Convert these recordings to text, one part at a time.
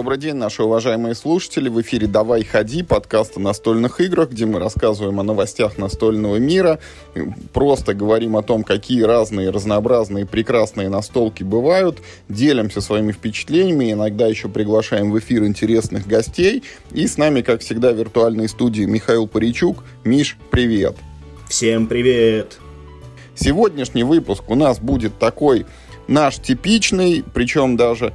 Добрый день, наши уважаемые слушатели. В эфире «Давай ходи» подкаст о настольных играх, где мы рассказываем о новостях настольного мира, просто говорим о том, какие разные, разнообразные, прекрасные настолки бывают, делимся своими впечатлениями, иногда еще приглашаем в эфир интересных гостей. И с нами, как всегда, в виртуальной студии Михаил Паричук. Миш, привет! Всем привет! Сегодняшний выпуск у нас будет такой наш типичный, причем даже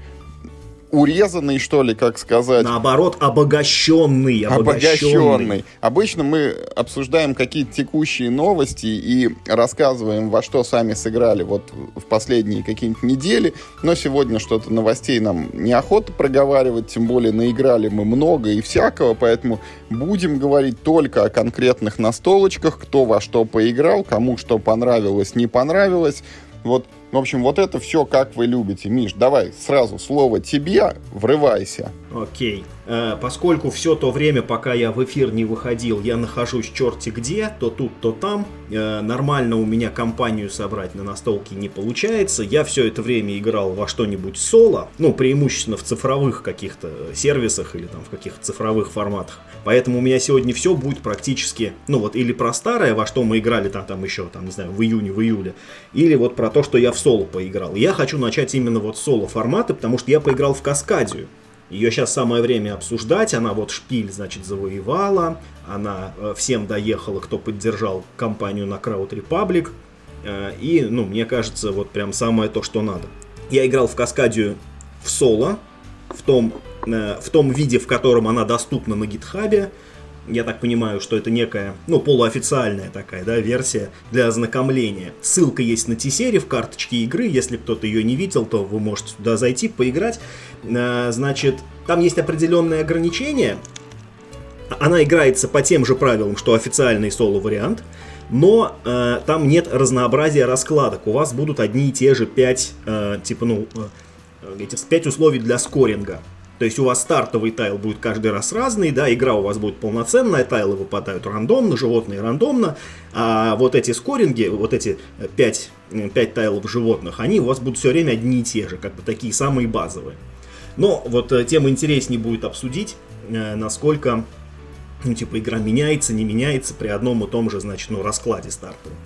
урезанный, что ли, как сказать. Наоборот, обогащенный. Обогащенный. Обычно мы обсуждаем какие-то текущие новости и рассказываем, во что сами сыграли вот в последние какие-нибудь недели. Но сегодня что-то новостей нам неохота проговаривать, тем более наиграли мы много и всякого, поэтому будем говорить только о конкретных настолочках, кто во что поиграл, кому что понравилось, не понравилось. Вот в общем, вот это все как вы любите. Миш, давай сразу слово тебе, врывайся. Окей. Э, поскольку все то время, пока я в эфир не выходил, я нахожусь черти где, то тут, то там. Э, нормально у меня компанию собрать на настолке не получается. Я все это время играл во что-нибудь соло, ну, преимущественно в цифровых каких-то сервисах или там в каких-то цифровых форматах. Поэтому у меня сегодня все будет практически, ну вот, или про старое, во что мы играли там, там еще, там, не знаю, в июне, в июле, или вот про то, что я в соло поиграл. Я хочу начать именно вот соло форматы, потому что я поиграл в Каскадию. Ее сейчас самое время обсуждать. Она вот шпиль, значит, завоевала. Она э, всем доехала, кто поддержал компанию на Crowd Republic. Э, и, ну, мне кажется, вот прям самое то, что надо. Я играл в Каскадию в соло, в том, э, в том виде, в котором она доступна на гитхабе я так понимаю, что это некая, ну, полуофициальная такая, да, версия для ознакомления. Ссылка есть на Тисере в карточке игры, если кто-то ее не видел, то вы можете туда зайти, поиграть. А, значит, там есть определенные ограничения, она играется по тем же правилам, что официальный соло-вариант, но э, там нет разнообразия раскладок. У вас будут одни и те же пять, э, типа, ну, э, эти пять условий для скоринга. То есть у вас стартовый тайл будет каждый раз разный, да, игра у вас будет полноценная, тайлы выпадают рандомно, животные рандомно, а вот эти скоринги, вот эти 5, 5 тайлов животных, они у вас будут все время одни и те же, как бы такие самые базовые. Но вот э, тем интереснее будет обсудить, э, насколько, ну, типа, игра меняется, не меняется при одном и том же, значит, ну, раскладе стартовом.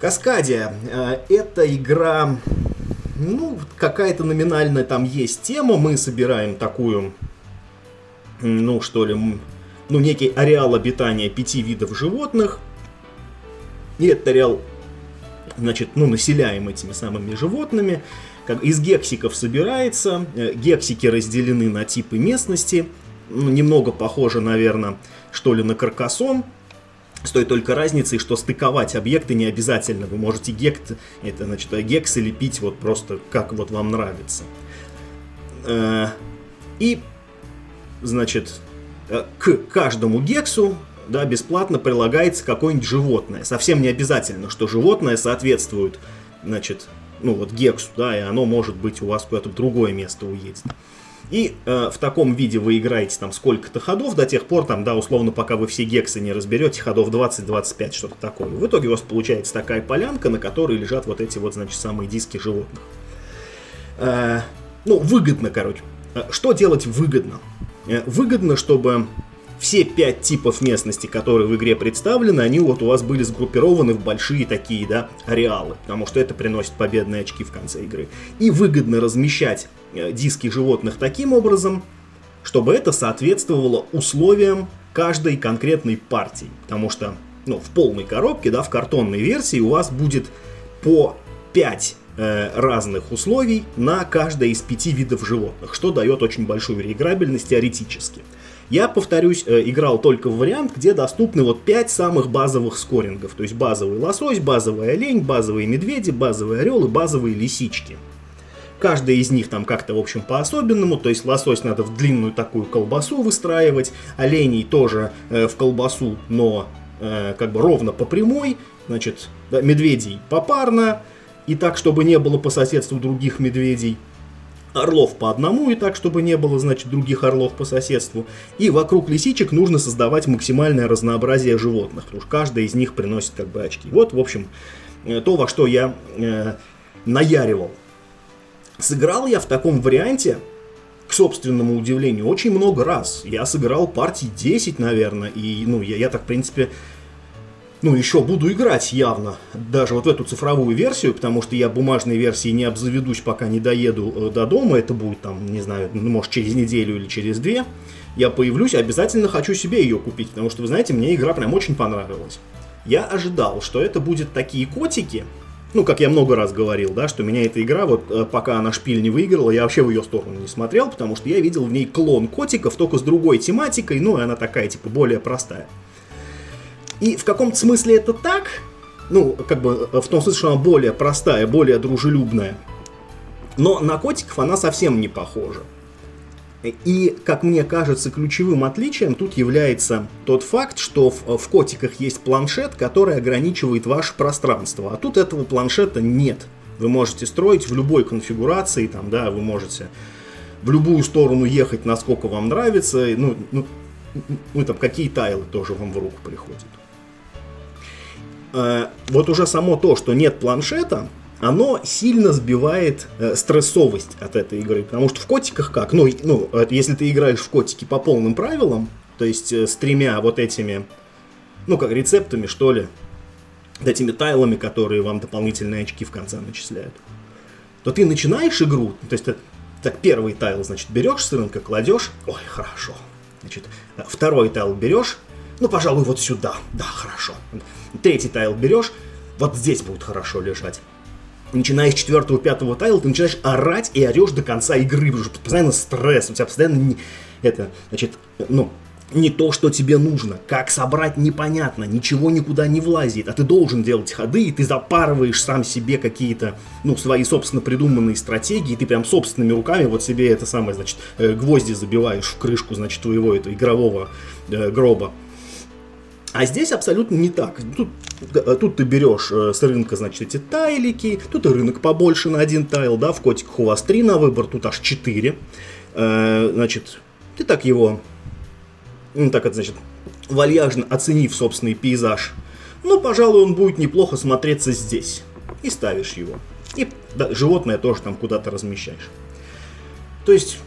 Каскадия. Э, это игра ну, какая-то номинальная там есть тема, мы собираем такую, ну, что ли, ну, некий ареал обитания пяти видов животных, и этот ареал, значит, ну, населяем этими самыми животными, как из гексиков собирается, э, гексики разделены на типы местности, ну, немного похоже, наверное, что ли, на каркасон, с той только разницей, что стыковать объекты не обязательно. Вы можете гект, это значит гексы лепить вот просто как вот вам нравится. Э, и, значит, э, к каждому гексу да, бесплатно прилагается какое-нибудь животное. Совсем не обязательно, что животное соответствует, значит, ну вот гексу, да, и оно может быть у вас куда-то в другое место уедет. И э, в таком виде вы играете там сколько-то ходов до тех пор, там, да, условно, пока вы все гексы не разберете, ходов 20-25, что-то такое. В итоге у вас получается такая полянка, на которой лежат вот эти вот, значит, самые диски животных. Э, ну, выгодно, короче. Э, что делать выгодно? Э, выгодно, чтобы все пять типов местности, которые в игре представлены, они вот у вас были сгруппированы в большие такие, да, ареалы, потому что это приносит победные очки в конце игры. И выгодно размещать диски животных таким образом, чтобы это соответствовало условиям каждой конкретной партии, потому что, ну, в полной коробке, да, в картонной версии у вас будет по 5 э, разных условий на каждое из пяти видов животных, что дает очень большую реиграбельность теоретически. Я, повторюсь, э, играл только в вариант, где доступны вот 5 самых базовых скорингов. То есть базовый лосось, базовый олень, базовые медведи, базовый орел и базовые лисички. Каждая из них там как-то, в общем, по-особенному. То есть лосось надо в длинную такую колбасу выстраивать. Оленей тоже э, в колбасу, но э, как бы ровно по прямой. Значит, да, медведей попарно. И так, чтобы не было по соседству других медведей орлов по одному, и так, чтобы не было, значит, других орлов по соседству. И вокруг лисичек нужно создавать максимальное разнообразие животных, потому что каждая из них приносит как бы очки. Вот, в общем, э, то, во что я э, наяривал. Сыграл я в таком варианте к собственному удивлению, очень много раз. Я сыграл партий 10, наверное, и, ну, я, я так, в принципе, ну, еще буду играть явно, даже вот в эту цифровую версию, потому что я бумажной версии не обзаведусь, пока не доеду э, до дома, это будет там, не знаю, ну, может через неделю или через две, я появлюсь, обязательно хочу себе ее купить, потому что, вы знаете, мне игра прям очень понравилась. Я ожидал, что это будет такие котики, ну, как я много раз говорил, да, что меня эта игра, вот э, пока она шпиль не выиграла, я вообще в ее сторону не смотрел, потому что я видел в ней клон котиков, только с другой тематикой, ну, и она такая, типа, более простая. И в каком-то смысле это так, ну, как бы в том смысле, что она более простая, более дружелюбная. Но на котиков она совсем не похожа. И, как мне кажется, ключевым отличием тут является тот факт, что в, в котиках есть планшет, который ограничивает ваше пространство, а тут этого планшета нет. Вы можете строить в любой конфигурации, там, да, вы можете в любую сторону ехать, насколько вам нравится, ну, ну, ну там какие тайлы тоже вам в руку приходят. Э, вот уже само то, что нет планшета, оно сильно сбивает э, стрессовость от этой игры. Потому что в котиках как? Ну, ну, э, если ты играешь в котики по полным правилам, то есть э, с тремя вот этими, ну, как рецептами, что ли, этими тайлами, которые вам дополнительные очки в конце начисляют, то ты начинаешь игру, то есть так первый тайл, значит, берешь с рынка, кладешь, ой, хорошо. Значит, э, второй тайл берешь, ну, пожалуй, вот сюда, да, хорошо. Третий тайл берешь, вот здесь будет хорошо лежать. Начиная с четвертого, пятого тайла, ты начинаешь орать и орешь до конца игры, потому что постоянно стресс, у тебя постоянно не, это, значит, ну, не то, что тебе нужно. Как собрать, непонятно. Ничего никуда не влазит. А ты должен делать ходы, и ты запарываешь сам себе какие-то, ну, свои собственно придуманные стратегии. И ты прям собственными руками вот себе это самое, значит, э, гвозди забиваешь в крышку, значит, твоего этого игрового э, гроба. А здесь абсолютно не так. Тут, э, тут ты берешь э, с рынка, значит, эти тайлики, тут и рынок побольше на один тайл, да, в котиках у вас три на выбор, тут аж четыре. Э, значит, ты так его, ну так это значит, вальяжно оценив собственный пейзаж, ну, пожалуй, он будет неплохо смотреться здесь. И ставишь его. И да, животное тоже там куда-то размещаешь. То есть,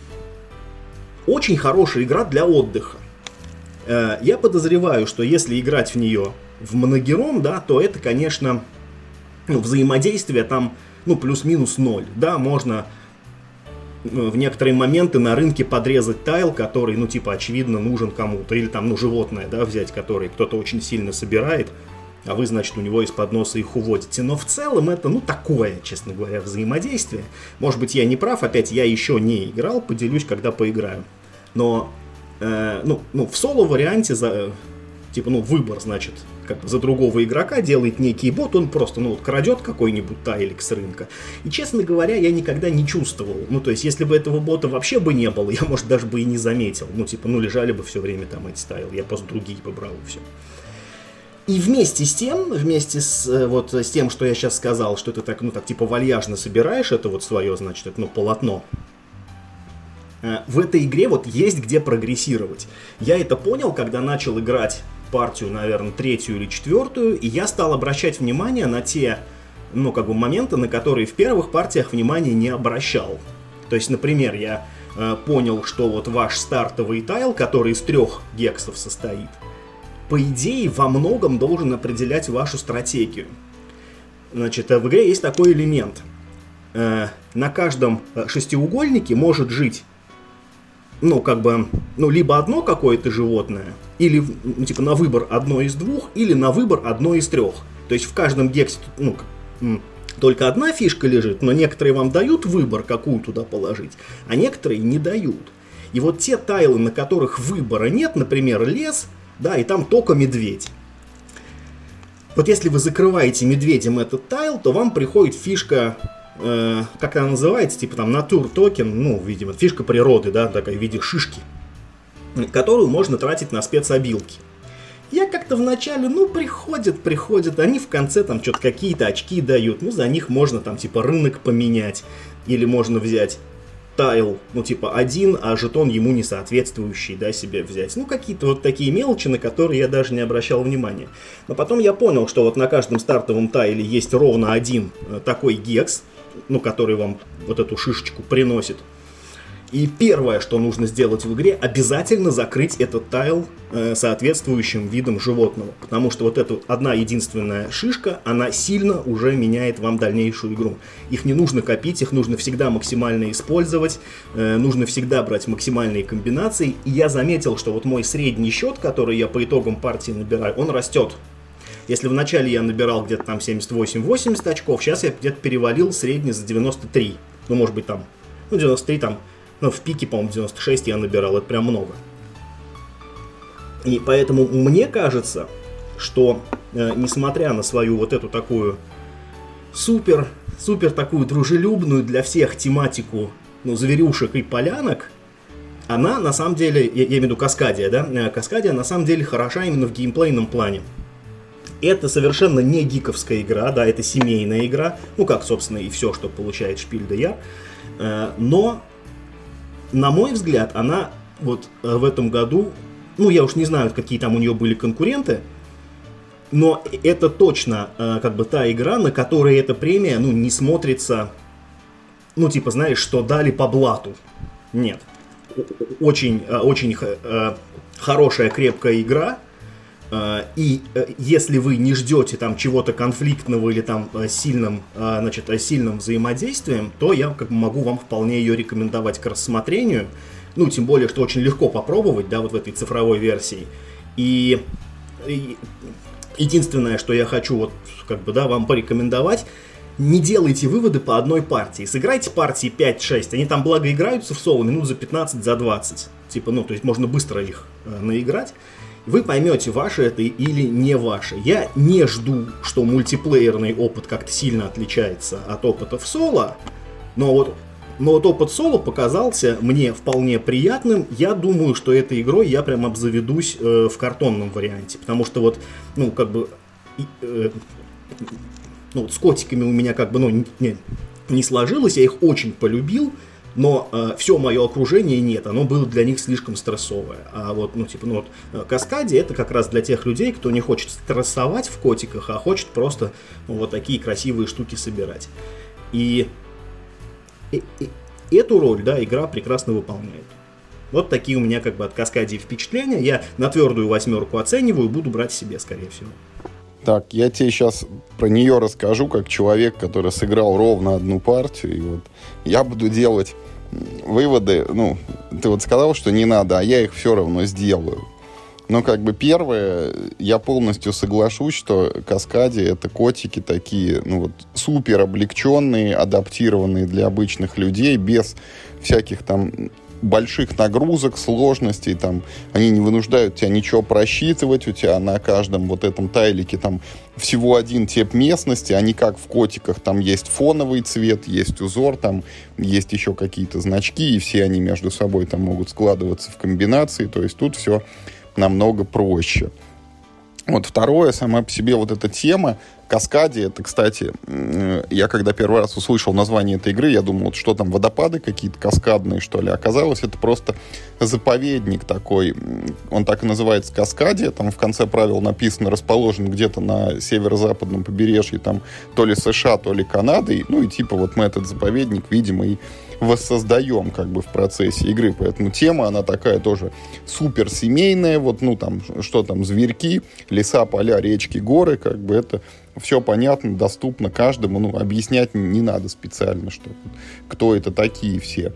очень хорошая игра для отдыха. Э, я подозреваю, что если играть в нее в моногером, да, то это, конечно, ну, взаимодействие там, ну, плюс-минус ноль. Да, можно ну, в некоторые моменты на рынке подрезать тайл, который, ну, типа, очевидно, нужен кому-то. Или там, ну, животное, да, взять, который кто-то очень сильно собирает, а вы, значит, у него из-под носа их уводите. Но в целом это, ну, такое, честно говоря, взаимодействие. Может быть, я не прав, опять я еще не играл, поделюсь, когда поиграю. Но э, ну, ну, в соло-варианте за, типа, ну, выбор, значит, как за другого игрока делает некий бот, он просто, ну, вот, крадет какой-нибудь тайлик с рынка. И, честно говоря, я никогда не чувствовал. Ну, то есть, если бы этого бота вообще бы не было, я, может, даже бы и не заметил. Ну, типа, ну, лежали бы все время там эти тайлы, я просто другие бы брал и все. И вместе с тем, вместе с, э, вот, с тем, что я сейчас сказал, что ты так, ну, так, типа, вальяжно собираешь это вот свое, значит, это, ну, полотно, в этой игре вот есть где прогрессировать. Я это понял, когда начал играть партию, наверное, третью или четвертую, и я стал обращать внимание на те, ну, как бы моменты, на которые в первых партиях внимания не обращал. То есть, например, я э, понял, что вот ваш стартовый тайл, который из трех гексов состоит, по идее, во многом должен определять вашу стратегию. Значит, э, в игре есть такой элемент. Э, на каждом э, шестиугольнике может жить ну, как бы, ну, либо одно какое-то животное, или, ну, типа, на выбор одно из двух, или на выбор одно из трех. То есть в каждом гексе, ну, только одна фишка лежит, но некоторые вам дают выбор, какую туда положить, а некоторые не дают. И вот те тайлы, на которых выбора нет, например, лес, да, и там только медведь. Вот если вы закрываете медведем этот тайл, то вам приходит фишка э, как она называется, типа там натур токен, ну, видимо, фишка природы, да, такая в виде шишки, которую можно тратить на спецобилки. Я как-то вначале, ну, приходят, приходят, они в конце там что-то какие-то очки дают, ну, за них можно там типа рынок поменять, или можно взять тайл, ну, типа один, а жетон ему не соответствующий, да, себе взять. Ну, какие-то вот такие мелочи, на которые я даже не обращал внимания. Но потом я понял, что вот на каждом стартовом тайле есть ровно один э, такой гекс, ну, который вам вот эту шишечку приносит. И первое, что нужно сделать в игре, обязательно закрыть этот тайл э, соответствующим видом животного. Потому что вот эта одна единственная шишка, она сильно уже меняет вам дальнейшую игру. Их не нужно копить, их нужно всегда максимально использовать, э, нужно всегда брать максимальные комбинации. И я заметил, что вот мой средний счет, который я по итогам партии набираю, он растет. Если вначале я набирал где-то там 78-80 очков, сейчас я где-то перевалил средний за 93. Ну, может быть, там, ну, 93 там ну, в пике, по-моему, 96 я набирал, это прям много. И поэтому мне кажется, что э, несмотря на свою вот эту такую супер, супер такую дружелюбную для всех тематику, ну, зверюшек и полянок, она на самом деле, я, я имею в виду Каскадия, да, э, Каскадия на самом деле хороша именно в геймплейном плане. Это совершенно не гиковская игра, да, это семейная игра, ну, как, собственно, и все, что получает Шпиль де Я, э, но на мой взгляд, она вот э, в этом году, ну, я уж не знаю, какие там у нее были конкуренты, но это точно э, как бы та игра, на которой эта премия, ну, не смотрится, ну, типа, знаешь, что дали по блату. Нет. Очень, очень хорошая, крепкая игра, и э, если вы не ждете там чего-то конфликтного или там э, сильным, значит, сильным взаимодействием, то я как бы могу вам вполне ее рекомендовать к рассмотрению. Ну, тем более, что очень легко попробовать, да, вот в этой цифровой версии. И, и единственное, что я хочу вот как бы, да, вам порекомендовать, не делайте выводы по одной партии. Сыграйте партии 5-6. Они там, благо, играются в соло минут за 15, за 20. Типа, ну, то есть можно быстро их э, наиграть вы поймете, ваше это или не ваше. Я не жду, что мультиплеерный опыт как-то сильно отличается от опыта в соло, но вот, но вот опыт соло показался мне вполне приятным. Я думаю, что этой игрой я прям обзаведусь э, в картонном варианте, потому что вот, ну, как бы, э, ну, вот с котиками у меня как бы, ну, не, не сложилось, я их очень полюбил, но э, все мое окружение нет, оно было для них слишком стрессовое. А вот, ну, типа, ну вот, э, Каскади это как раз для тех людей, кто не хочет стрессовать в котиках, а хочет просто ну, вот такие красивые штуки собирать. И, и, и эту роль, да, игра прекрасно выполняет. Вот такие у меня как бы от Каскадии впечатления. Я на твердую восьмерку оцениваю, буду брать себе, скорее всего. Так, я тебе сейчас про нее расскажу, как человек, который сыграл ровно одну партию. И вот я буду делать выводы. Ну, ты вот сказал, что не надо, а я их все равно сделаю. Но как бы первое, я полностью соглашусь, что каскади это котики такие, ну вот супер облегченные, адаптированные для обычных людей, без всяких там больших нагрузок, сложностей, там, они не вынуждают тебя ничего просчитывать, у тебя на каждом вот этом тайлике там всего один тип местности, они как в котиках, там есть фоновый цвет, есть узор, там есть еще какие-то значки, и все они между собой там могут складываться в комбинации, то есть тут все намного проще. Вот второе, сама по себе вот эта тема, Каскаде, это, кстати, я когда первый раз услышал название этой игры, я думал, вот что там, водопады какие-то каскадные, что ли. Оказалось, это просто заповедник такой. Он так и называется Каскадия. Там в конце правил написано, расположен где-то на северо-западном побережье, там то ли США, то ли Канады. Ну и типа вот мы этот заповедник, видимо, и воссоздаем как бы в процессе игры. Поэтому тема, она такая тоже супер семейная. Вот, ну там, что там, зверьки, леса, поля, речки, горы, как бы это все понятно, доступно каждому. Ну, объяснять не надо специально, что кто это такие все.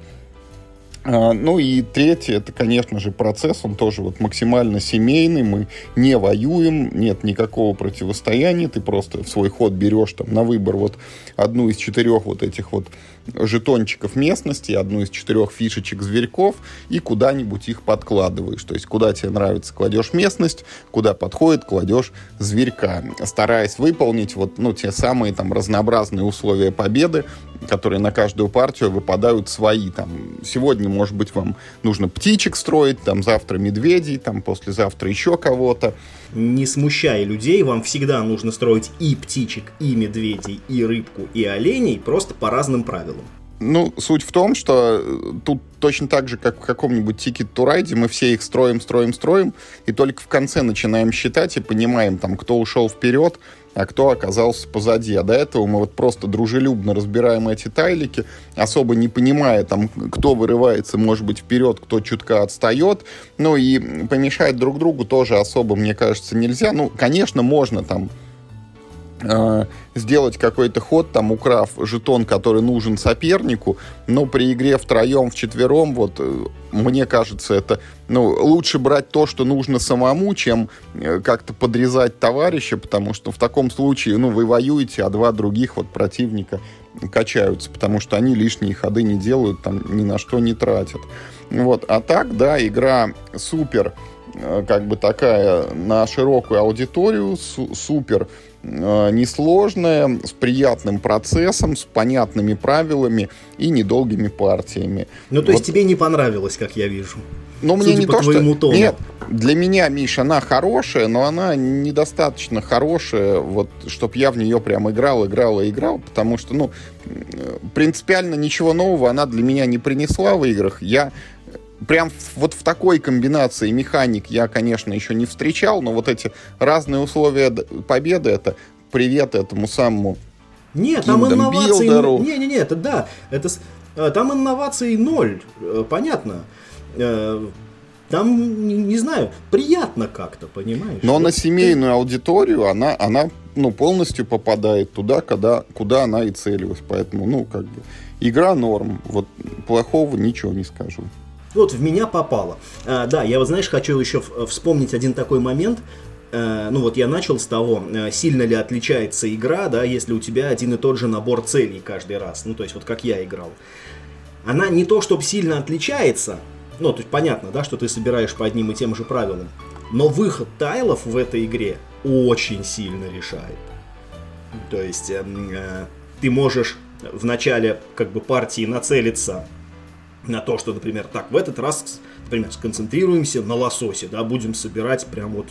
А, ну и третье, это, конечно же, процесс, он тоже вот максимально семейный, мы не воюем, нет никакого противостояния, ты просто в свой ход берешь там на выбор вот одну из четырех вот этих вот жетончиков местности, одну из четырех фишечек зверьков и куда-нибудь их подкладываешь. То есть куда тебе нравится, кладешь местность, куда подходит, кладешь зверька, стараясь выполнить вот, ну, те самые там разнообразные условия победы, которые на каждую партию выпадают свои. Там, сегодня, может быть, вам нужно птичек строить, там, завтра медведей, там, послезавтра еще кого-то. Не смущая людей, вам всегда нужно строить и птичек, и медведей, и рыбку, и оленей, просто по разным правилам. Ну, суть в том, что э, тут точно так же, как в каком-нибудь Ticket to Ride, мы все их строим, строим, строим, и только в конце начинаем считать и понимаем, там, кто ушел вперед, а кто оказался позади. А до этого мы вот просто дружелюбно разбираем эти тайлики, особо не понимая, там, кто вырывается, может быть, вперед, кто чутка отстает. Ну и помешать друг другу тоже особо, мне кажется, нельзя. Ну, конечно, можно там сделать какой-то ход, там, украв жетон, который нужен сопернику, но при игре втроем, вчетвером, вот, э, мне кажется, это, ну, лучше брать то, что нужно самому, чем э, как-то подрезать товарища, потому что в таком случае, ну, вы воюете, а два других вот противника качаются, потому что они лишние ходы не делают, там, ни на что не тратят. Вот, а так, да, игра супер, как бы такая на широкую аудиторию, су- супер Э, несложная, с приятным процессом, с понятными правилами и недолгими партиями. Ну, то вот. есть тебе не понравилось, как я вижу? Ну, мне не то, что... Тону. Нет, для меня, Миша, она хорошая, но она недостаточно хорошая, вот, чтобы я в нее прям играл, играл и играл, потому что, ну, принципиально ничего нового она для меня не принесла в играх. Я прям вот в такой комбинации механик я, конечно, еще не встречал, но вот эти разные условия победы, это привет этому самому нет, там инновации... Не-не-не, это да. Это, э, там инноваций ноль, э, понятно. Э, там, не, не знаю, приятно как-то, понимаешь? Но вот на семейную ты... аудиторию она, она ну, полностью попадает туда, когда, куда она и целилась. Поэтому, ну, как бы, игра норм. Вот плохого ничего не скажу вот в меня попало. А, да, я вот, знаешь, хочу еще вспомнить один такой момент. А, ну вот я начал с того, э, сильно ли отличается игра, да, если у тебя один и тот же набор целей каждый раз. Ну, то есть вот как я играл. Она не то, чтобы сильно отличается, ну, то есть понятно, да, что ты собираешь по одним и тем же правилам, но выход тайлов в этой игре очень сильно решает. То есть э, э, ты можешь в начале как бы партии нацелиться на то, что, например, так, в этот раз, например, сконцентрируемся на лососе, да, будем собирать прям вот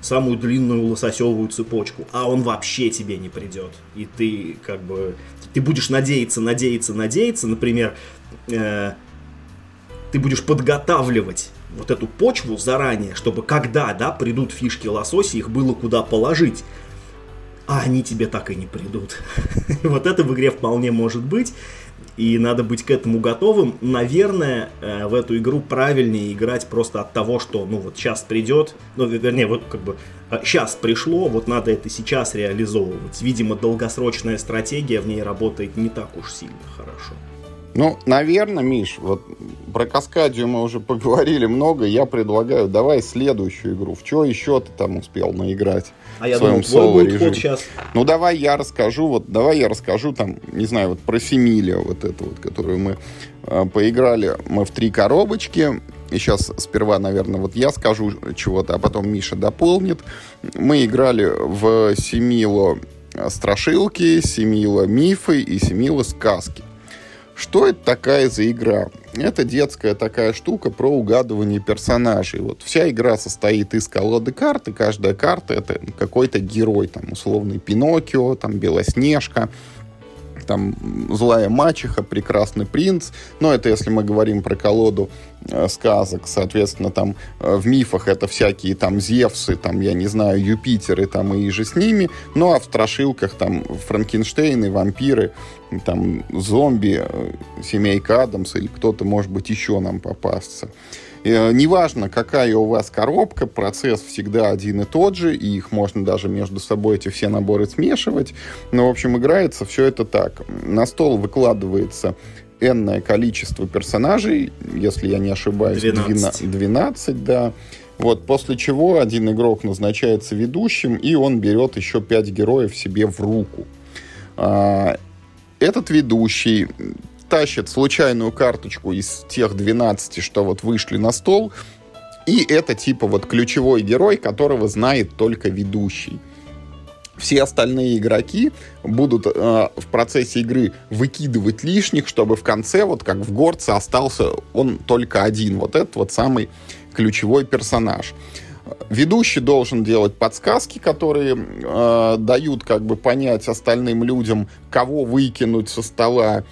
самую длинную лососевую цепочку, а он вообще тебе не придет. И ты как бы, ты будешь надеяться, надеяться, надеяться, например, э, ты будешь подготавливать вот эту почву заранее, чтобы когда, да, придут фишки лосося, их было куда положить. А они тебе так и не придут. вот это в игре вполне может быть и надо быть к этому готовым. Наверное, э, в эту игру правильнее играть просто от того, что, ну, вот сейчас придет, ну, вернее, вот как бы сейчас э, пришло, вот надо это сейчас реализовывать. Видимо, долгосрочная стратегия в ней работает не так уж сильно хорошо. Ну, наверное, Миш, вот про Каскадию мы уже поговорили много. Я предлагаю, давай следующую игру. В что еще ты там успел наиграть? А я думал, твой будет ход сейчас. Ну, давай я расскажу, вот, давай я расскажу там, не знаю, вот про Фемилия, вот эту вот, которую мы э, поиграли. Мы в три коробочки. И сейчас сперва, наверное, вот я скажу чего-то, а потом Миша дополнит. Мы играли в Семило страшилки, Семило мифы и Семило сказки. Что это такая за игра? Это детская такая штука про угадывание персонажей. Вот вся игра состоит из колоды карт, и каждая карта это какой-то герой, там условный Пиноккио, там Белоснежка, там злая мачеха, прекрасный принц. Но это если мы говорим про колоду э, сказок, соответственно, там э, в мифах это всякие там Зевсы, там, я не знаю, Юпитеры там и же с ними. Ну, а в страшилках там Франкенштейны, вампиры, там зомби, э, семейка Адамс или кто-то, может быть, еще нам попасться. Э, неважно, какая у вас коробка, процесс всегда один и тот же, и их можно даже между собой эти все наборы смешивать. Но, в общем, играется все это так. На стол выкладывается энное количество персонажей, если я не ошибаюсь, 12, 12 да. Вот, после чего один игрок назначается ведущим, и он берет еще 5 героев себе в руку. А, этот ведущий тащит случайную карточку из тех 12, что вот вышли на стол, и это типа вот ключевой герой, которого знает только ведущий. Все остальные игроки будут э, в процессе игры выкидывать лишних, чтобы в конце, вот как в горце, остался он только один. Вот этот вот самый ключевой персонаж. Ведущий должен делать подсказки, которые э, дают как бы понять остальным людям, кого выкинуть со стола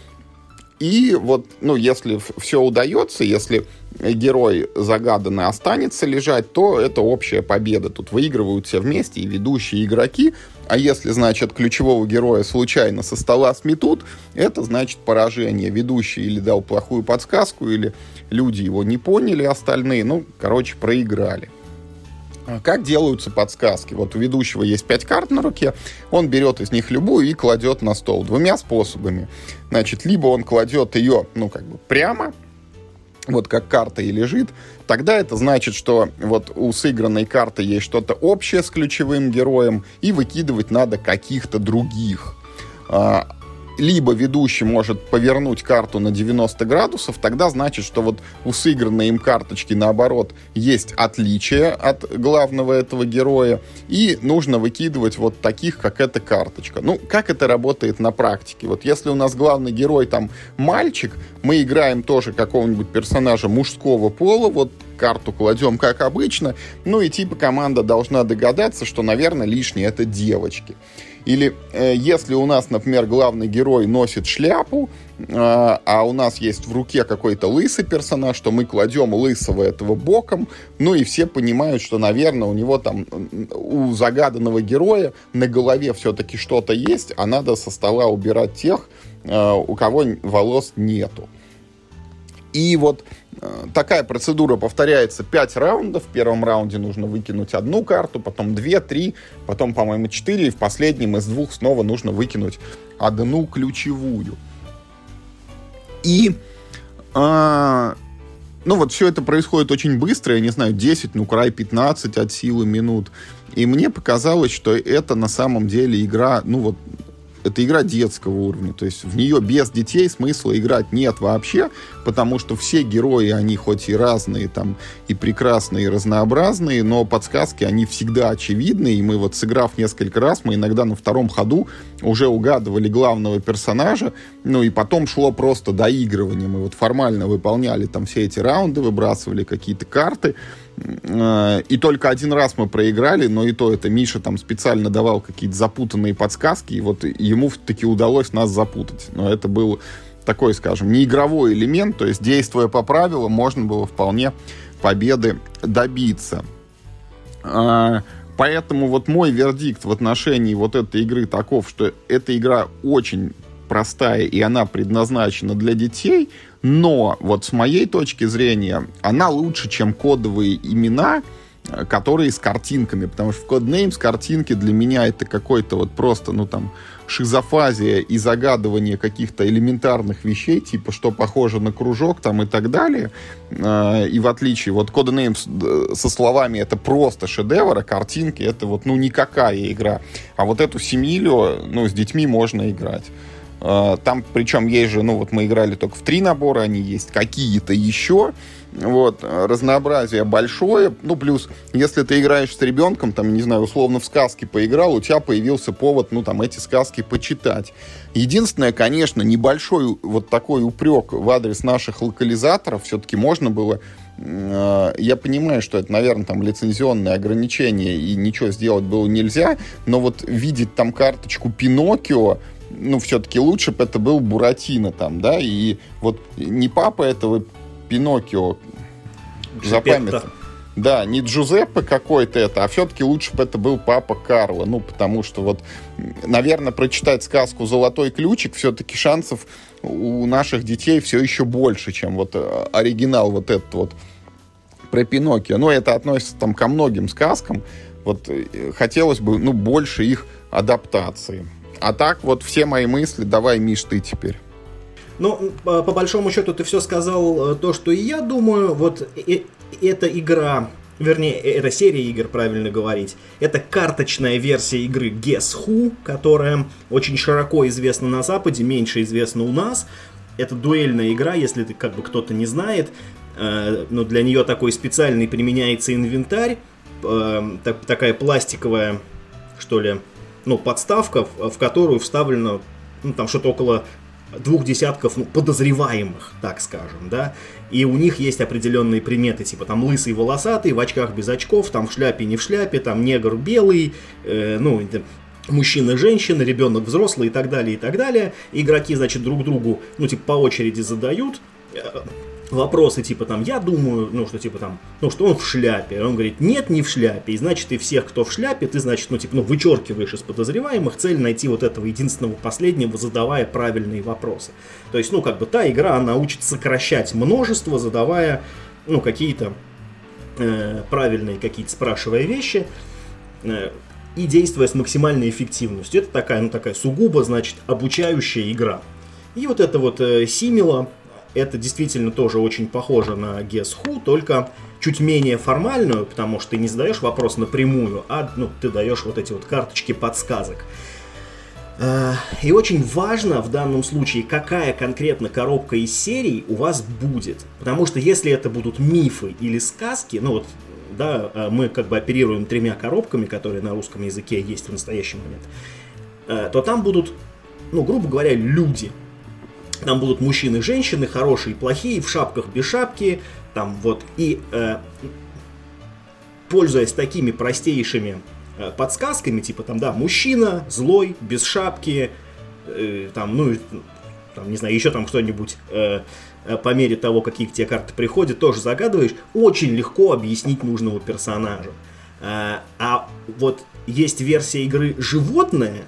И вот, ну, если все удается, если герой загаданный останется лежать, то это общая победа. Тут выигрывают все вместе и ведущие игроки. А если, значит, ключевого героя случайно со стола сметут, это значит поражение. Ведущий или дал плохую подсказку, или люди его не поняли, остальные, ну, короче, проиграли. А как делаются подсказки? Вот у ведущего есть пять карт на руке, он берет из них любую и кладет на стол двумя способами. Значит, либо он кладет ее, ну, как бы прямо, вот как карта и лежит, тогда это значит, что вот у сыгранной карты есть что-то общее с ключевым героем, и выкидывать надо каких-то других. Либо ведущий может повернуть карту на 90 градусов, тогда значит, что вот у сыгранной им карточки, наоборот, есть отличие от главного этого героя, и нужно выкидывать вот таких, как эта карточка. Ну, как это работает на практике? Вот если у нас главный герой там мальчик, мы играем тоже какого-нибудь персонажа мужского пола, вот карту кладем как обычно, ну и типа команда должна догадаться, что, наверное, лишнее это девочки. Или э, если у нас, например, главный герой носит шляпу, э, а у нас есть в руке какой-то лысый персонаж, то мы кладем лысого этого боком, ну и все понимают, что, наверное, у него там, у загаданного героя на голове все-таки что-то есть, а надо со стола убирать тех, э, у кого волос нету. И вот Э, такая процедура повторяется 5 раундов. В первом раунде нужно выкинуть одну карту, потом 2, 3, потом, по-моему, 4, и в последнем из двух снова нужно выкинуть одну ключевую. И а, ну вот все это происходит очень быстро, я не знаю, 10, ну край 15 от силы минут. И мне показалось, что это на самом деле игра, ну вот это игра детского уровня, то есть в нее без детей смысла играть нет вообще, потому что все герои, они хоть и разные, там, и прекрасные, и разнообразные, но подсказки, они всегда очевидны, и мы вот сыграв несколько раз, мы иногда на втором ходу уже угадывали главного персонажа, ну и потом шло просто доигрывание, мы вот формально выполняли там все эти раунды, выбрасывали какие-то карты, и только один раз мы проиграли, но и то это Миша там специально давал какие-то запутанные подсказки, и вот ему таки удалось нас запутать. Но это был такой, скажем, не игровой элемент, то есть действуя по правилам, можно было вполне победы добиться. А, поэтому вот мой вердикт в отношении вот этой игры таков, что эта игра очень простая и она предназначена для детей, но вот с моей точки зрения она лучше, чем кодовые имена, э, которые с картинками, потому что в Codenames картинки для меня это какой-то вот просто, ну там, шизофазия и загадывание каких-то элементарных вещей, типа что похоже на кружок там и так далее. Э, и в отличие, вот Codenames э, со словами это просто шедевр, а картинки это вот, ну, никакая игра. А вот эту Семилию, ну, с детьми можно играть. А, там, причем, есть же, ну вот мы играли только в три набора, они есть какие-то еще. Вот, разнообразие большое. Ну, плюс, если ты играешь с ребенком, там, не знаю, условно в сказки поиграл, у тебя появился повод, ну, там, эти сказки почитать. Единственное, конечно, небольшой вот такой упрек в адрес наших локализаторов все-таки можно было а, я понимаю, что это, наверное, там лицензионные ограничения и ничего сделать было нельзя, но вот видеть там карточку Пиноккио, ну, все-таки лучше бы это был Буратино там, да, и вот не папа этого Пиноккио запамятовал. Да, не Джузеппе какой-то это, а все-таки лучше бы это был папа Карло. Ну, потому что вот, наверное, прочитать сказку «Золотой ключик» все-таки шансов у наших детей все еще больше, чем вот э, оригинал вот этот вот про Пиноккио. Но это относится там ко многим сказкам. Вот э, хотелось бы, ну, больше их адаптации. А так вот все мои мысли, давай, Миш, ты теперь. Ну, по большому счету ты все сказал э, то, что и я думаю. Вот эта игра, вернее, э, это серия игр, правильно говорить. Это карточная версия игры Guess Who, которая очень широко известна на Западе, меньше известна у нас. Это дуэльная игра, если ты как бы кто-то не знает. Э, но для нее такой специальный применяется инвентарь. Такая пластиковая, что ли, ну, подставка, в которую вставлено ну, там что-то около двух десятков ну, подозреваемых, так скажем, да, и у них есть определенные приметы, типа там лысый волосатый, в очках без очков, там в шляпе не в шляпе, там негр белый, э, ну, мужчина, женщина, ребенок, взрослый и так далее, и так далее. Игроки, значит, друг другу, ну, типа, по очереди задают э, вопросы, типа, там, я думаю, ну, что, типа, там, ну, что он в шляпе. Он говорит, нет, не в шляпе. И, значит, и всех, кто в шляпе, ты, значит, ну, типа, ну, вычеркиваешь из подозреваемых цель найти вот этого единственного последнего, задавая правильные вопросы. То есть, ну, как бы, та игра, она учит сокращать множество, задавая, ну, какие-то э, правильные, какие-то спрашивая вещи. Э, и действуя с максимальной эффективностью. Это такая, ну, такая сугубо, значит, обучающая игра. И вот это вот э, Симила, это действительно тоже очень похоже на Guess Who, только чуть менее формальную, потому что ты не задаешь вопрос напрямую, а ну, ты даешь вот эти вот карточки подсказок. Э, и очень важно в данном случае, какая конкретно коробка из серий у вас будет. Потому что если это будут мифы или сказки, ну вот да, а мы как бы оперируем тремя коробками, которые на русском языке есть в настоящий момент, э, то там будут, ну, грубо говоря, люди. Там будут мужчины, женщины, хорошие и плохие, в шапках, без шапки, там вот, и э, пользуясь такими простейшими э, подсказками, типа там, да, мужчина, злой, без шапки, э, там, ну, там, не знаю, еще там что-нибудь, э, Э, по мере того, какие к тебе карты приходят, тоже загадываешь, очень легко объяснить нужного персонажа. Э, а вот есть версия игры «Животное»,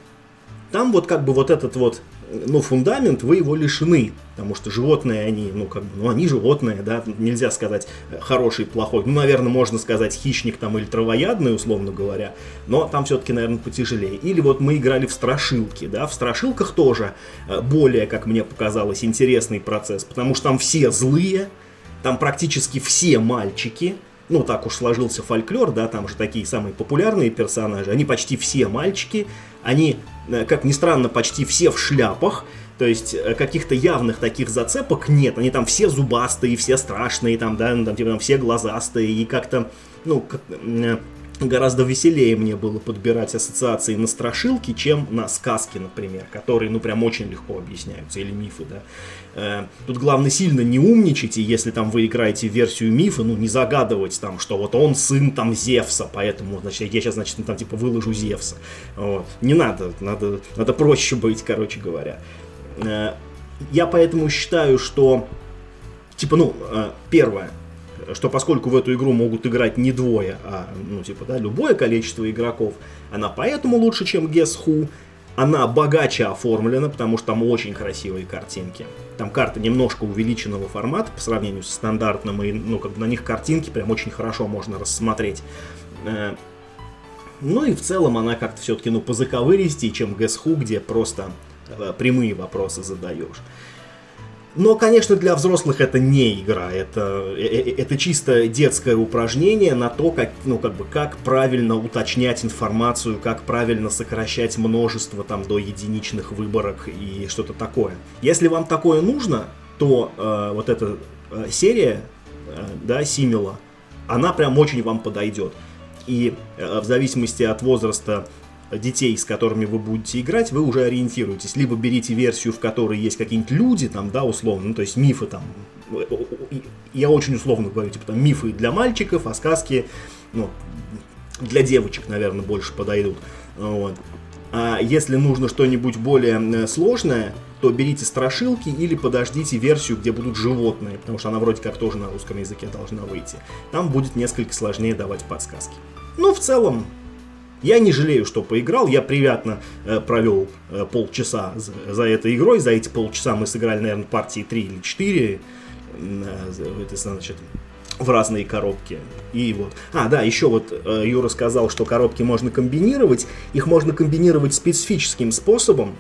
там вот как бы вот этот вот ну, фундамент, вы его лишены. Потому что животные, они, ну, как бы, ну, они животные, да, нельзя сказать э, хороший, плохой. Ну, наверное, можно сказать хищник там или травоядный, условно говоря, но там все-таки, наверное, потяжелее. Или вот мы играли в страшилки, да, в страшилках тоже э, более, как мне показалось, интересный процесс, потому что там все злые, там практически все мальчики, ну, так уж сложился фольклор, да, там же такие самые популярные персонажи, они почти все мальчики, они, э, как ни странно, почти все в шляпах, то есть э, каких-то явных таких зацепок нет, они там все зубастые, все страшные, там, да, там, типа, там все глазастые, и как-то, ну, как, э, гораздо веселее мне было подбирать ассоциации на страшилки, чем на сказки, например, которые, ну, прям очень легко объясняются, или мифы, да. Э, тут главное сильно не умничать, и если там вы играете версию мифа, ну, не загадывать там, что вот он сын там Зевса, поэтому, значит, я сейчас, значит, там, типа, выложу Зевса. Вот. Не надо, надо, надо проще быть, короче говоря. Э, я поэтому считаю, что, типа, ну, э, первое, что поскольку в эту игру могут играть не двое, а, ну, типа, да, любое количество игроков, она поэтому лучше, чем Guess Who, она богаче оформлена, потому что там очень красивые картинки. Там карты немножко увеличенного формата по сравнению с стандартным, и ну, как бы на них картинки прям очень хорошо можно рассмотреть. Э, ну и в целом она как-то все-таки ну, позаковыристее, чем Who, где просто э, прямые вопросы задаешь. Но, конечно, для взрослых это не игра, это, э, э, это чисто детское упражнение на то, как, ну, как, бы, как правильно уточнять информацию, как правильно сокращать множество там, до единичных выборок и что-то такое. Если вам такое нужно, то э, вот эта э, серия, э, да, Симила, она прям очень вам подойдет. И э, в зависимости от возраста детей, с которыми вы будете играть, вы уже ориентируетесь. Либо берите версию, в которой есть какие-нибудь люди, там, да, условно, ну, то есть мифы там, я очень условно говорю, типа там мифы для мальчиков, а сказки, ну, для девочек, наверное, больше подойдут. Вот. А если нужно что-нибудь более э, сложное, то берите страшилки или подождите версию, где будут животные, потому что она вроде как тоже на русском языке должна выйти. Там будет несколько сложнее давать подсказки. Ну, в целом, я не жалею, что поиграл, я приятно э, провел э, полчаса за, за этой игрой, за эти полчаса мы сыграли, наверное, партии 3 или 4, э, это значит, в разные коробки. И вот. А, да, еще вот э, Юра сказал, что коробки можно комбинировать. Их можно комбинировать специфическим способом.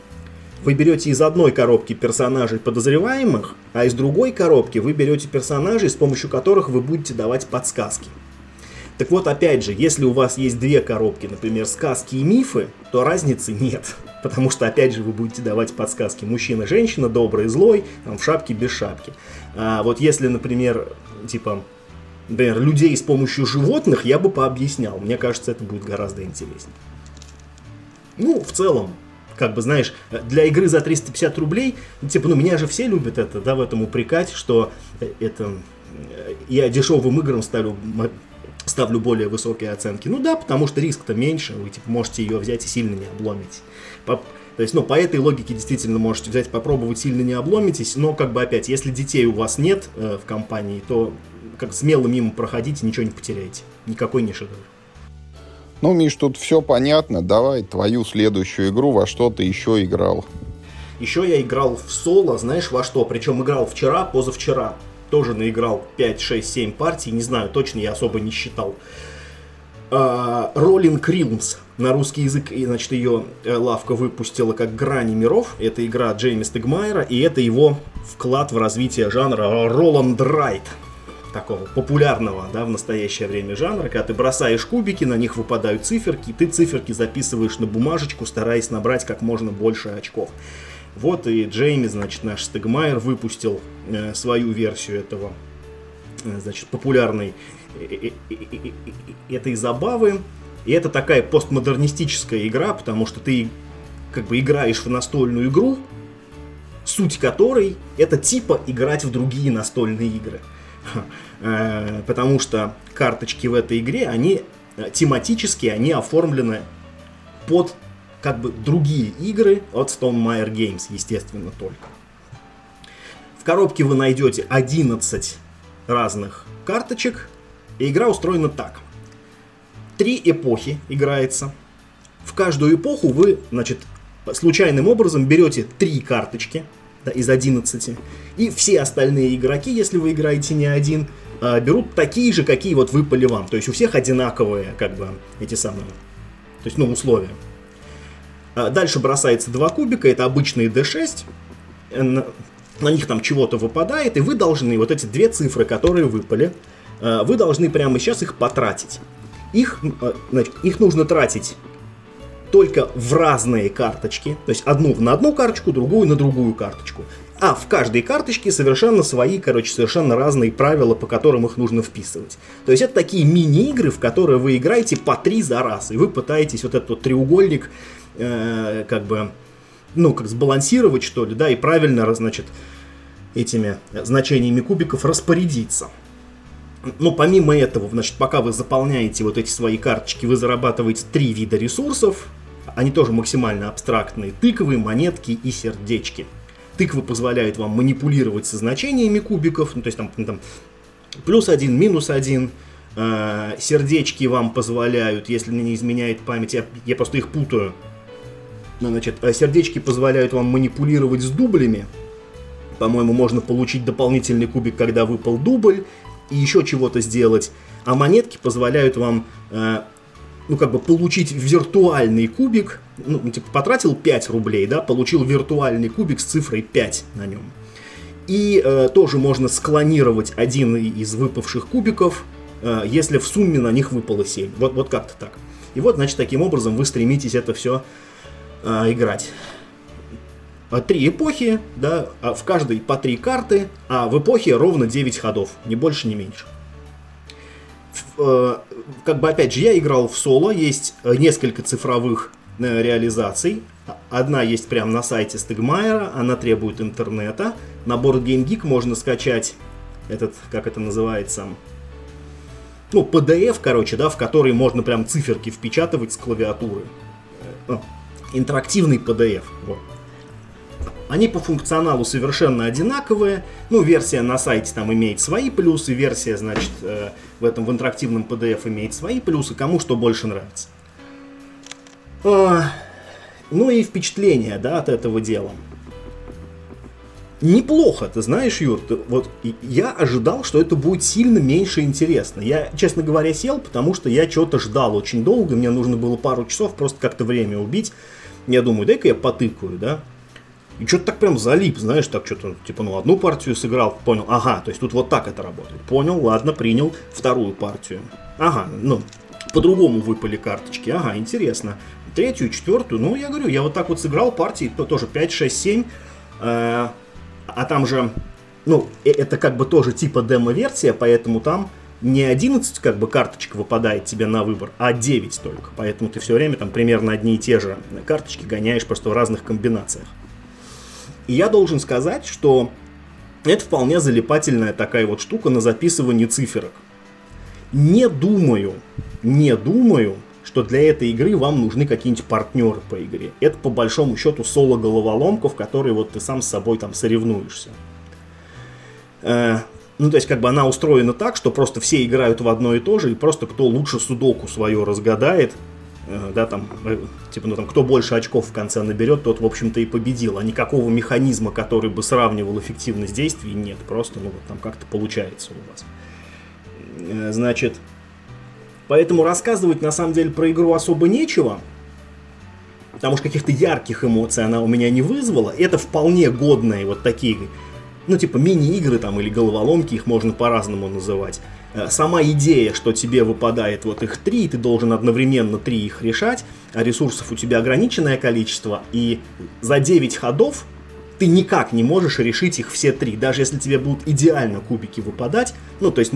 Вы берете из одной коробки персонажей подозреваемых, а из другой коробки вы берете персонажей, с помощью которых вы будете давать подсказки. Так вот, опять же, если у вас есть две коробки, например, сказки и мифы, то разницы нет. Потому что, опять же, вы будете давать подсказки мужчина, женщина, добрый, злой, там, в шапке, без шапки. А вот если, например, типа, например, людей с помощью животных, я бы пообъяснял. Мне кажется, это будет гораздо интереснее. Ну, в целом, как бы, знаешь, для игры за 350 рублей, типа, ну, меня же все любят это, да, в этом упрекать, что это... Э, я дешевым играм ставлю ставлю более высокие оценки. Ну да, потому что риск-то меньше, вы типа, можете ее взять и сильно не обломить. По, то есть, ну, по этой логике действительно можете взять, попробовать, сильно не обломитесь, но как бы опять, если детей у вас нет э, в компании, то как смело мимо проходите, ничего не потеряете. Никакой не шедевр. Ну, Миш, тут все понятно. Давай твою следующую игру, во что ты еще играл. Еще я играл в соло, знаешь, во что? Причем играл вчера, позавчера. Тоже наиграл 5, 6, 7 партий, не знаю, точно я особо не считал. Rolling Realms на русский язык, и, значит, ее э, лавка выпустила как Грани миров. Это игра Джейми Стегмайера, и это его вклад в развитие жанра Роланд Райт такого популярного да, в настоящее время жанра, когда ты бросаешь кубики, на них выпадают циферки, и ты циферки записываешь на бумажечку, стараясь набрать как можно больше очков. Вот и Джейми, значит, наш Стегмайер выпустил э, свою версию этого, э, значит, популярной э, э, э, этой забавы. И это такая постмодернистическая игра, потому что ты как бы играешь в настольную игру, суть которой это типа играть в другие настольные игры. Э, потому что карточки в этой игре, они э, тематически, они оформлены под как бы другие игры от Stone Meyer Games, естественно, только. В коробке вы найдете 11 разных карточек, и игра устроена так. Три эпохи играется. В каждую эпоху вы, значит, случайным образом берете три карточки да, из 11, и все остальные игроки, если вы играете не один, э, берут такие же, какие вот выпали вам. То есть у всех одинаковые, как бы, эти самые, то есть, ну, условия. А дальше бросается два кубика, это обычные D6, на, них там чего-то выпадает, и вы должны, вот эти две цифры, которые выпали, э, вы должны прямо сейчас их потратить. Их, э, значит, их нужно тратить только в разные карточки, то есть одну на одну карточку, другую на другую карточку. А в каждой карточке совершенно свои, короче, совершенно разные правила, по которым их нужно вписывать. То есть это такие мини-игры, в которые вы играете по три за раз, и вы пытаетесь вот этот вот треугольник, э, как бы, ну, как сбалансировать, что ли, да, и правильно, значит, этими значениями кубиков распорядиться. Но помимо этого, значит, пока вы заполняете вот эти свои карточки, вы зарабатываете три вида ресурсов. Они тоже максимально абстрактные. Тыквы, монетки и сердечки. Тыквы позволяют вам манипулировать со значениями кубиков, ну, то есть там, ну, там плюс один, минус один. Э, сердечки вам позволяют, если мне не изменяет память, я, я просто их путаю. Ну, значит, э, сердечки позволяют вам манипулировать с дублями. По-моему, можно получить дополнительный кубик, когда выпал дубль, и еще чего-то сделать. А монетки позволяют вам э, ну, как бы получить виртуальный кубик, ну, типа, потратил 5 рублей, да, получил виртуальный кубик с цифрой 5 на нем. И э, тоже можно склонировать один из выпавших кубиков, э, если в сумме на них выпало 7. Вот, вот как-то так. И вот, значит, таким образом вы стремитесь это все э, играть. А, три эпохи, да, а в каждой по три карты, а в эпохе ровно 9 ходов, ни больше, ни меньше. Э, как бы опять же, я играл в соло, есть э, несколько цифровых э, реализаций. Одна есть прямо на сайте Стегмайера, она требует интернета. На борт Game Geek можно скачать этот, как это называется, ну, PDF, короче, да, в который можно прям циферки впечатывать с клавиатуры. Интерактивный PDF. Вот. Они по функционалу совершенно одинаковые. Ну, версия на сайте там имеет свои плюсы, версия, значит, э, в этом в интерактивном PDF имеет свои плюсы, кому что больше нравится. А, ну и впечатление, да, от этого дела. Неплохо, ты знаешь, Юр, ты, вот я ожидал, что это будет сильно меньше интересно. Я, честно говоря, сел, потому что я чего-то ждал очень долго, мне нужно было пару часов просто как-то время убить. Я думаю, дай-ка я потыкаю, да. И что-то так прям залип, знаешь, так что-то, типа, ну, одну партию сыграл, понял, ага, то есть тут вот так это работает. Понял, ладно, принял вторую партию. Ага, ну, по-другому выпали карточки, ага, интересно. Третью, четвертую, ну, я говорю, я вот так вот сыграл партии, то тоже 5, 6, 7, э, а там же, ну, э, это как бы тоже типа демо-версия, поэтому там не 11 как бы карточек выпадает тебе на выбор, а 9 только. Поэтому ты все время там примерно одни и те же карточки гоняешь просто в разных комбинациях. И я должен сказать, что это вполне залипательная такая вот штука на записывание циферок. Не думаю, не думаю, что для этой игры вам нужны какие-нибудь партнеры по игре. Это по большому счету соло-головоломка, в которой вот ты сам с собой там соревнуешься. Ну, то есть, как бы она устроена так, что просто все играют в одно и то же, и просто кто лучше судоку свое разгадает, э, да, там, э, типа, ну, там, кто больше очков в конце наберет, тот, в общем-то, и победил. А никакого механизма, который бы сравнивал эффективность действий, нет. Просто, ну, вот там как-то получается у вас. Э, значит, поэтому рассказывать, на самом деле, про игру особо нечего, потому что каких-то ярких эмоций она у меня не вызвала. Это вполне годные вот такие ну, типа мини-игры там или головоломки, их можно по-разному называть. Э, сама идея, что тебе выпадает вот их три, и ты должен одновременно три их решать, а ресурсов у тебя ограниченное количество, и за 9 ходов ты никак не можешь решить их все три. Даже если тебе будут идеально кубики выпадать, ну, то есть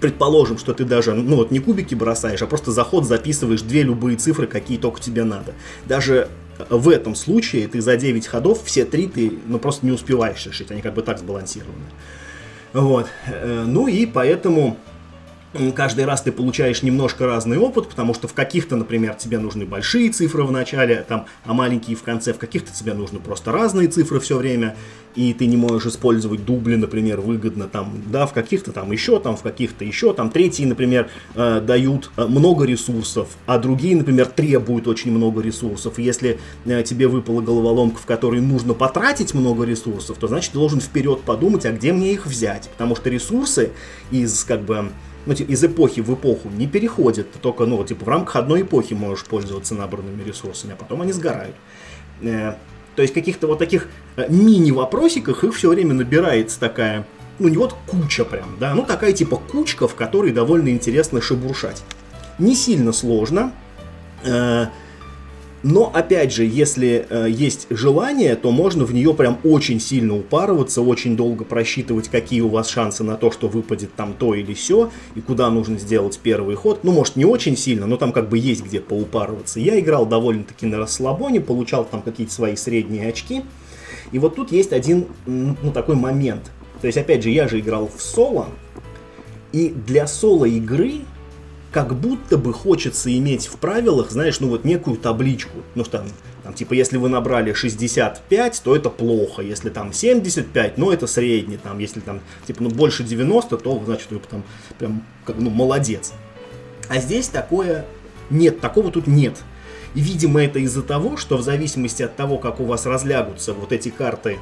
предположим, что ты даже, ну вот не кубики бросаешь, а просто заход записываешь две любые цифры, какие только тебе надо. Даже в этом случае ты за 9 ходов все три ты ну, просто не успеваешь решить, они как бы так сбалансированы. Вот. Э, ну и поэтому каждый раз ты получаешь немножко разный опыт, потому что в каких-то, например, тебе нужны большие цифры в начале, там, а маленькие в конце, в каких-то тебе нужны просто разные цифры все время, и ты не можешь использовать дубли, например, выгодно, там, да, в каких-то там еще, там, в каких-то еще, там, третьи, например, э, дают э, много ресурсов, а другие, например, требуют очень много ресурсов, и если э, тебе выпала головоломка, в которой нужно потратить много ресурсов, то значит ты должен вперед подумать, а где мне их взять, потому что ресурсы из, как бы, ну, типа, из эпохи в эпоху не переходят. Ты только, ну, типа, в рамках одной эпохи можешь пользоваться набранными ресурсами, а потом они сгорают. Э, то есть каких-то вот таких э, мини-вопросиках их все время набирается такая, ну, не вот куча прям, да, ну, такая типа кучка, в которой довольно интересно шебуршать. Не сильно сложно. Э, но, опять же, если э, есть желание, то можно в нее прям очень сильно упарываться, очень долго просчитывать, какие у вас шансы на то, что выпадет там то или все, и куда нужно сделать первый ход. Ну, может, не очень сильно, но там как бы есть где поупарываться. Я играл довольно-таки на расслабоне, получал там какие-то свои средние очки. И вот тут есть один, ну, такой момент. То есть, опять же, я же играл в соло, и для соло игры как будто бы хочется иметь в правилах, знаешь, ну вот некую табличку. Ну там, там типа, если вы набрали 65, то это плохо. Если там 75, ну это средний. Там, если там, типа, ну больше 90, то значит вы там прям, как, ну, молодец. А здесь такое нет, такого тут нет. И, видимо, это из-за того, что в зависимости от того, как у вас разлягутся вот эти карты,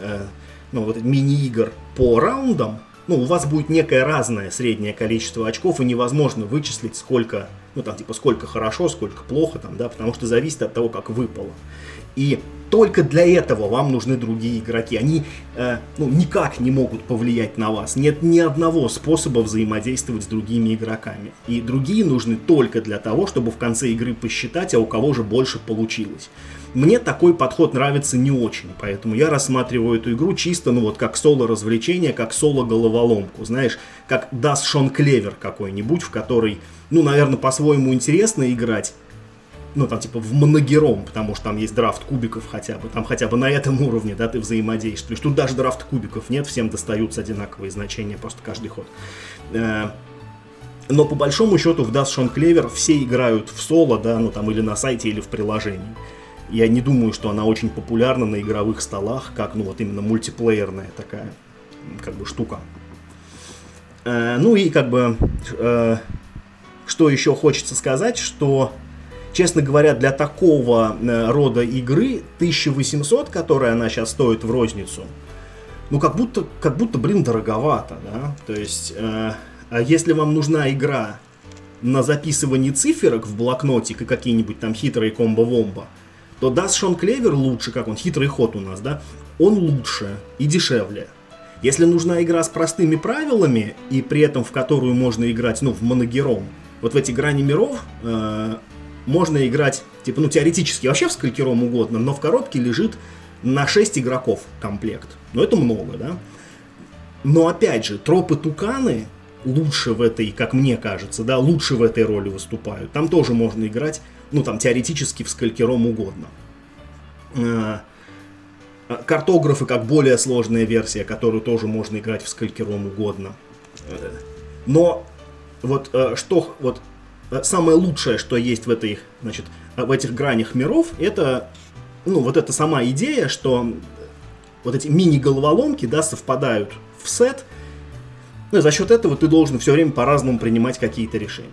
э, ну, вот мини-игр по раундам, ну, у вас будет некое разное среднее количество очков, и невозможно вычислить, сколько, ну, там, типа, сколько хорошо, сколько плохо, там, да, потому что зависит от того, как выпало. И только для этого вам нужны другие игроки. Они э, ну, никак не могут повлиять на вас. Нет ни одного способа взаимодействовать с другими игроками. И другие нужны только для того, чтобы в конце игры посчитать, а у кого же больше получилось. Мне такой подход нравится не очень, поэтому я рассматриваю эту игру чисто, ну вот, как соло-развлечение, как соло-головоломку, знаешь, как Ganz Schön Clever какой-нибудь, в который, ну, наверное, по-своему интересно играть, ну, там, типа, в многером, потому что там есть драфт кубиков хотя бы, там хотя бы на этом уровне, да, ты взаимодействуешь. Тут даже драфт кубиков нет, всем достаются одинаковые значения, просто каждый ход. Э, но по большому счету в Ganz Schön Clever все играют в соло, да, ну там или на сайте, или в приложении. Я не думаю, что она очень популярна на игровых столах, как, ну, вот именно мультиплеерная такая, как бы, штука. Э, ну и, как бы, э, что еще хочется сказать, что, честно говоря, для такого э, рода игры 1800, которая она сейчас стоит в розницу, ну, как будто, как будто, блин, дороговато, да? То есть, э, а если вам нужна игра на записывание циферок в блокнотик и какие-нибудь там хитрые комбо-вомбо, то даст Шон Клевер лучше, как он, хитрый ход у нас, да, он лучше и дешевле. Если нужна игра с простыми правилами, и при этом в которую можно играть, ну, в моногером, вот в эти грани миров э, можно играть, типа, ну, теоретически вообще в сколькером угодно, но в коробке лежит на 6 игроков комплект. Ну, это много, да? Но, опять же, тропы Туканы лучше в этой, как мне кажется, да, лучше в этой роли выступают. Там тоже можно играть ну там теоретически в скалькером угодно. Э, картографы как более сложная версия, которую тоже можно играть в скалькером угодно. Но вот э, что вот э, самое лучшее, что есть в этой, значит, в этих гранях миров, это, ну, вот эта сама идея, что вот эти мини-головоломки, да, совпадают в сет, ну, и за счет этого ты должен все время по-разному принимать какие-то решения.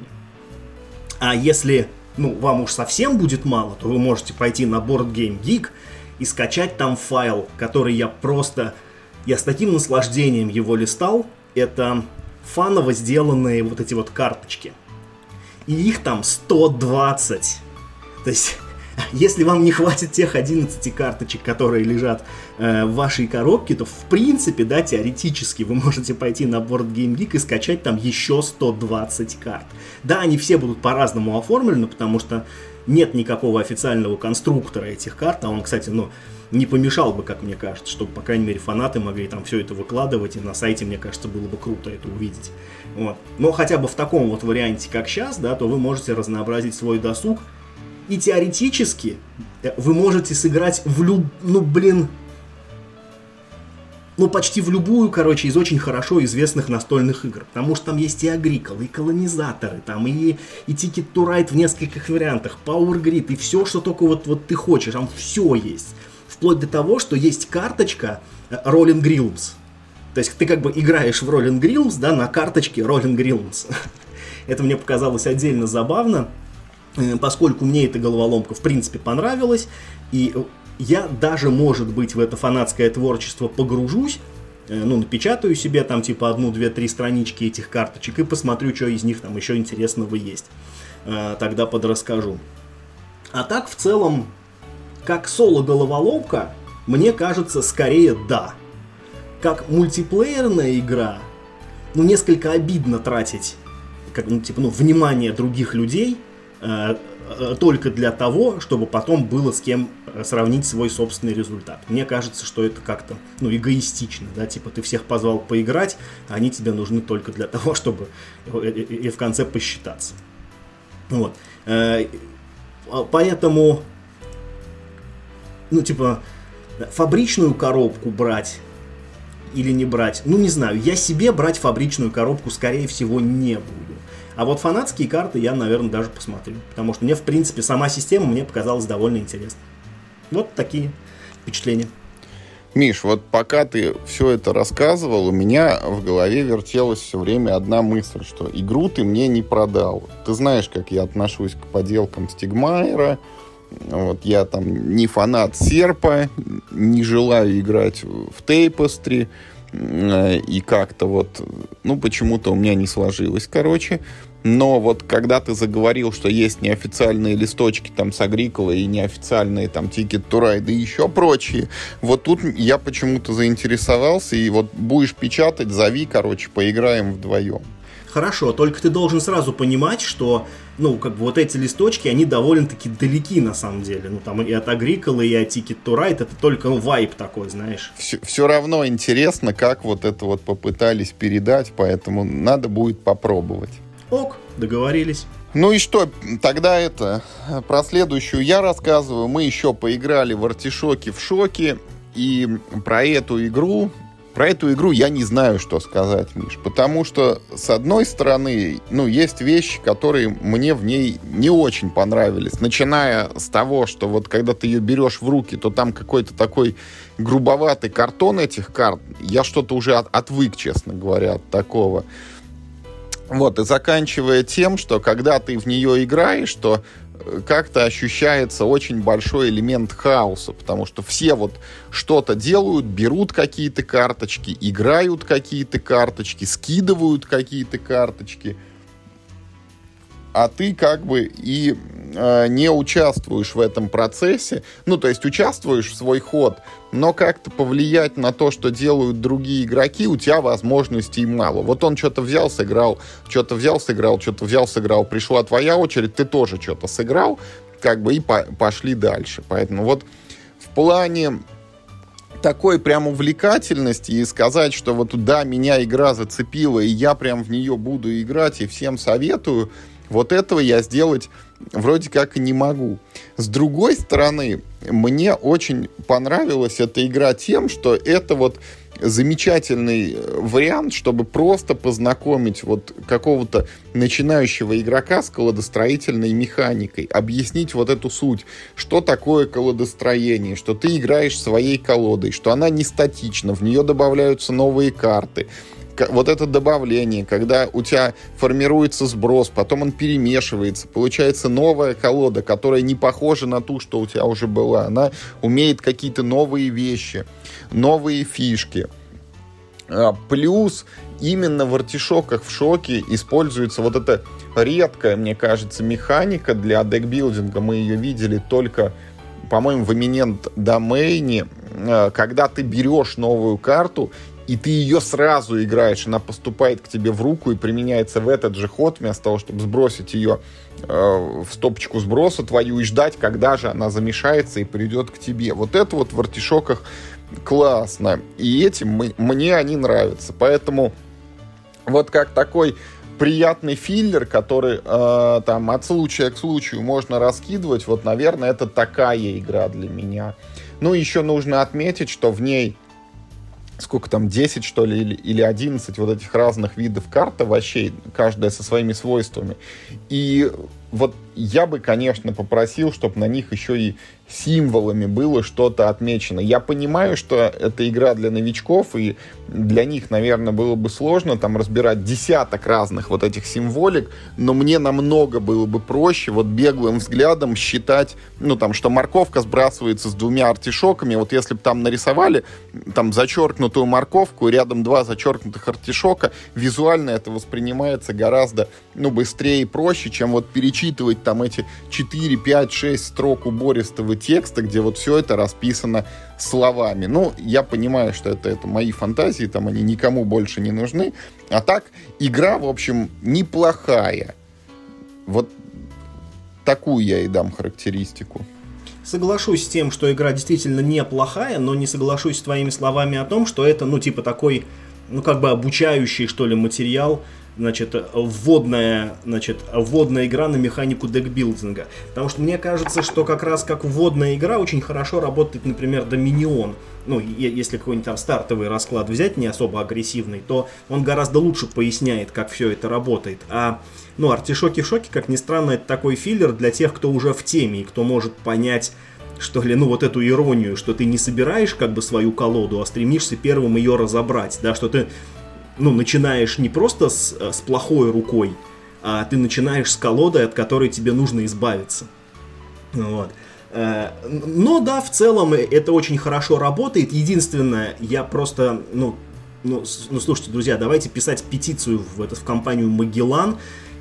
А если, ну, вам уж совсем будет мало, то вы можете пойти на Board Game Geek и скачать там файл, который я просто... Я с таким наслаждением его листал. Это фаново сделанные вот эти вот карточки. И их там 120. То есть если вам не хватит тех 11 карточек, которые лежат э, в вашей коробке, то в принципе, да, теоретически вы можете пойти на Board Game Geek и скачать там еще 120 карт. Да, они все будут по-разному оформлены, потому что нет никакого официального конструктора этих карт, а он, кстати, ну, не помешал бы, как мне кажется, чтобы, по крайней мере, фанаты могли там все это выкладывать, и на сайте, мне кажется, было бы круто это увидеть. Вот. Но хотя бы в таком вот варианте, как сейчас, да, то вы можете разнообразить свой досуг, и теоретически э, вы можете сыграть в люб... Ну, блин... Ну, почти в любую, короче, из очень хорошо известных настольных игр. Потому что там есть и Агрикол, и колонизаторы, там и, и Ticket to Ride в нескольких вариантах, Power Grid, и все, что только вот, вот ты хочешь, там все есть. Вплоть до того, что есть карточка э, Rolling Realms. То есть ты как бы играешь в Rolling Realms, да, на карточке Rolling Realms. Это мне показалось отдельно забавно. Э, поскольку мне эта головоломка в принципе понравилась, и я даже, может быть, в это фанатское творчество погружусь, э, ну, напечатаю себе там типа одну, две, три странички этих карточек и посмотрю, что из них там еще интересного есть. Э, тогда подрасскажу. А так, в целом, как соло-головоломка, мне кажется, скорее да. Как мультиплеерная игра, ну, несколько обидно тратить как, ну, типа, ну, внимание других людей только для того, чтобы потом было с кем э, сравнить свой собственный результат. Мне кажется, что это как-то ну, эгоистично, да, типа ты всех позвал поиграть, а они тебе нужны только для того, чтобы и в конце посчитаться. Вот. Поэтому, ну, типа, фабричную коробку брать или не брать, ну, не знаю, я себе брать фабричную коробку, скорее всего, не буду. А вот фанатские карты я, наверное, даже посмотрю. Потому что мне, в принципе, сама система мне показалась довольно интересной. Вот такие впечатления. Миш, вот пока ты все это рассказывал, у меня в голове вертелась все время одна мысль, что игру ты мне не продал. Ты знаешь, как я отношусь к поделкам Стигмайера. Вот я там не фанат серпа, не желаю играть в Тейпостри. Э, и как-то вот, ну, почему-то у меня не сложилось, короче. Но вот когда ты заговорил, что есть неофициальные листочки там с Агрикола и неофициальные там Ticket to Ride и еще прочие, вот тут я почему-то заинтересовался, и вот будешь печатать, зови, короче, поиграем вдвоем. Хорошо, только ты должен сразу понимать, что, ну, как бы вот эти листочки, они довольно-таки далеки на самом деле. Ну, там и от Agricola, и от Ticket to Ride, это только, ну, вайп такой, знаешь. Все, все равно интересно, как вот это вот попытались передать, поэтому надо будет попробовать. Ок, договорились. Ну и что, тогда это, про следующую я рассказываю. Мы еще поиграли в артишоки в шоке. И про эту игру, про эту игру я не знаю, что сказать, Миш. Потому что, с одной стороны, ну, есть вещи, которые мне в ней не очень понравились. Начиная с того, что вот когда ты ее берешь в руки, то там какой-то такой грубоватый картон этих карт. Я что-то уже от, отвык, честно говоря, от такого. Вот, и заканчивая тем, что когда ты в нее играешь, то э, как-то ощущается очень большой элемент хаоса, потому что все вот что-то делают, берут какие-то карточки, играют какие-то карточки, скидывают какие-то карточки, а ты как бы и э, не участвуешь в этом процессе, ну, то есть участвуешь в свой ход, но как-то повлиять на то, что делают другие игроки, у тебя возможностей мало. Вот он что-то взял, сыграл, что-то взял, сыграл, что-то взял, сыграл, пришла твоя очередь, ты тоже что-то сыграл, как бы и по пошли дальше. Поэтому вот в плане такой прям увлекательности и сказать, что вот да, меня игра зацепила, и я прям в нее буду играть, и всем советую, Вот этого я сделать вроде как и не могу. С другой стороны, мне очень понравилась эта игра тем, что это вот замечательный э, вариант, чтобы просто познакомить вот какого-то начинающего игрока с колодостроительной механикой, объяснить вот эту суть, что такое колодостроение, что ты играешь своей колодой, что она не статична, в нее добавляются новые карты, вот это добавление, когда у тебя формируется сброс, потом он перемешивается, получается новая колода, которая не похожа на ту, что у тебя уже была. Она умеет какие-то новые вещи, новые фишки. А, плюс именно в артишоках в шоке используется вот эта редкая, мне кажется, механика для декбилдинга. Мы ее видели только, по-моему, в Eminent домейне, а, когда ты берешь новую карту и ты ее сразу играешь, она поступает к тебе в руку и применяется в этот же ход, вместо того, чтобы сбросить ее э, в стопочку сброса твою и ждать, когда же она замешается и придет к тебе. Вот это вот в артишоках классно. И этим мы, мне они нравятся. Поэтому вот как такой приятный филлер, который э, там от случая к случаю можно раскидывать, вот, наверное, это такая игра для меня. Ну, еще нужно отметить, что в ней сколько там, 10, что ли, или, или 11 вот этих разных видов карт овощей, каждая со своими свойствами. И вот я бы, конечно, попросил, чтобы на них еще и символами было что-то отмечено. Я понимаю, что это игра для новичков, и для них, наверное, было бы сложно там разбирать десяток разных вот этих символик, но мне намного было бы проще вот беглым взглядом считать, ну там, что морковка сбрасывается с двумя артишоками, вот если бы там нарисовали там зачеркнутую морковку, рядом два зачеркнутых артишока, визуально это воспринимается гораздо, ну, быстрее и проще, чем вот перечитывать там эти 4, 5, 6 строк убористого текста, где вот все это расписано словами. Ну, я понимаю, что это, это мои фантазии, там они никому больше не нужны. А так, игра, в общем, неплохая. Вот такую я и дам характеристику. Соглашусь с тем, что игра действительно неплохая, но не соглашусь с твоими словами о том, что это, ну, типа такой, ну, как бы обучающий, что ли, материал, значит, вводная, значит, вводная игра на механику декбилдинга. Потому что мне кажется, что как раз как вводная игра очень хорошо работает, например, Доминион. Ну, если какой-нибудь там стартовый расклад взять, не особо агрессивный, то он гораздо лучше поясняет, как все это работает. А, ну, артишоки в шоке, как ни странно, это такой филлер для тех, кто уже в теме и кто может понять что ли, ну вот эту иронию, что ты не собираешь как бы свою колоду, а стремишься первым ее разобрать, да, что ты ну, начинаешь не просто с, э, с плохой рукой, а ты начинаешь с колодой, от которой тебе нужно избавиться. Вот. Э, но да, в целом это очень хорошо работает. Единственное, я просто, ну, ну, ну слушайте, друзья, давайте писать петицию в, это, в компанию Магеллан.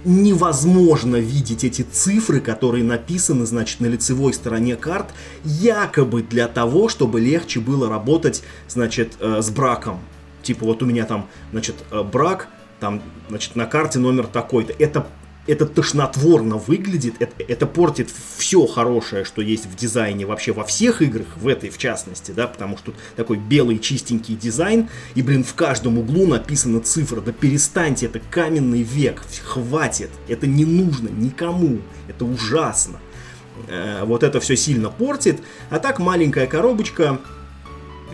Невозможно видеть эти цифры, которые написаны, значит, на лицевой стороне карт, якобы для того, чтобы легче было работать, значит, э, с браком типа вот у меня там, значит, э, брак, там, значит, на карте номер такой-то. Это это тошнотворно выглядит, это, это портит все хорошее, что есть в дизайне вообще во всех играх, в этой в частности, да, потому что тут такой белый чистенький дизайн, и, блин, в каждом углу написана цифра, да перестаньте, это каменный век, хватит, это не нужно никому, это ужасно. Э, вот это все сильно портит, а так маленькая коробочка,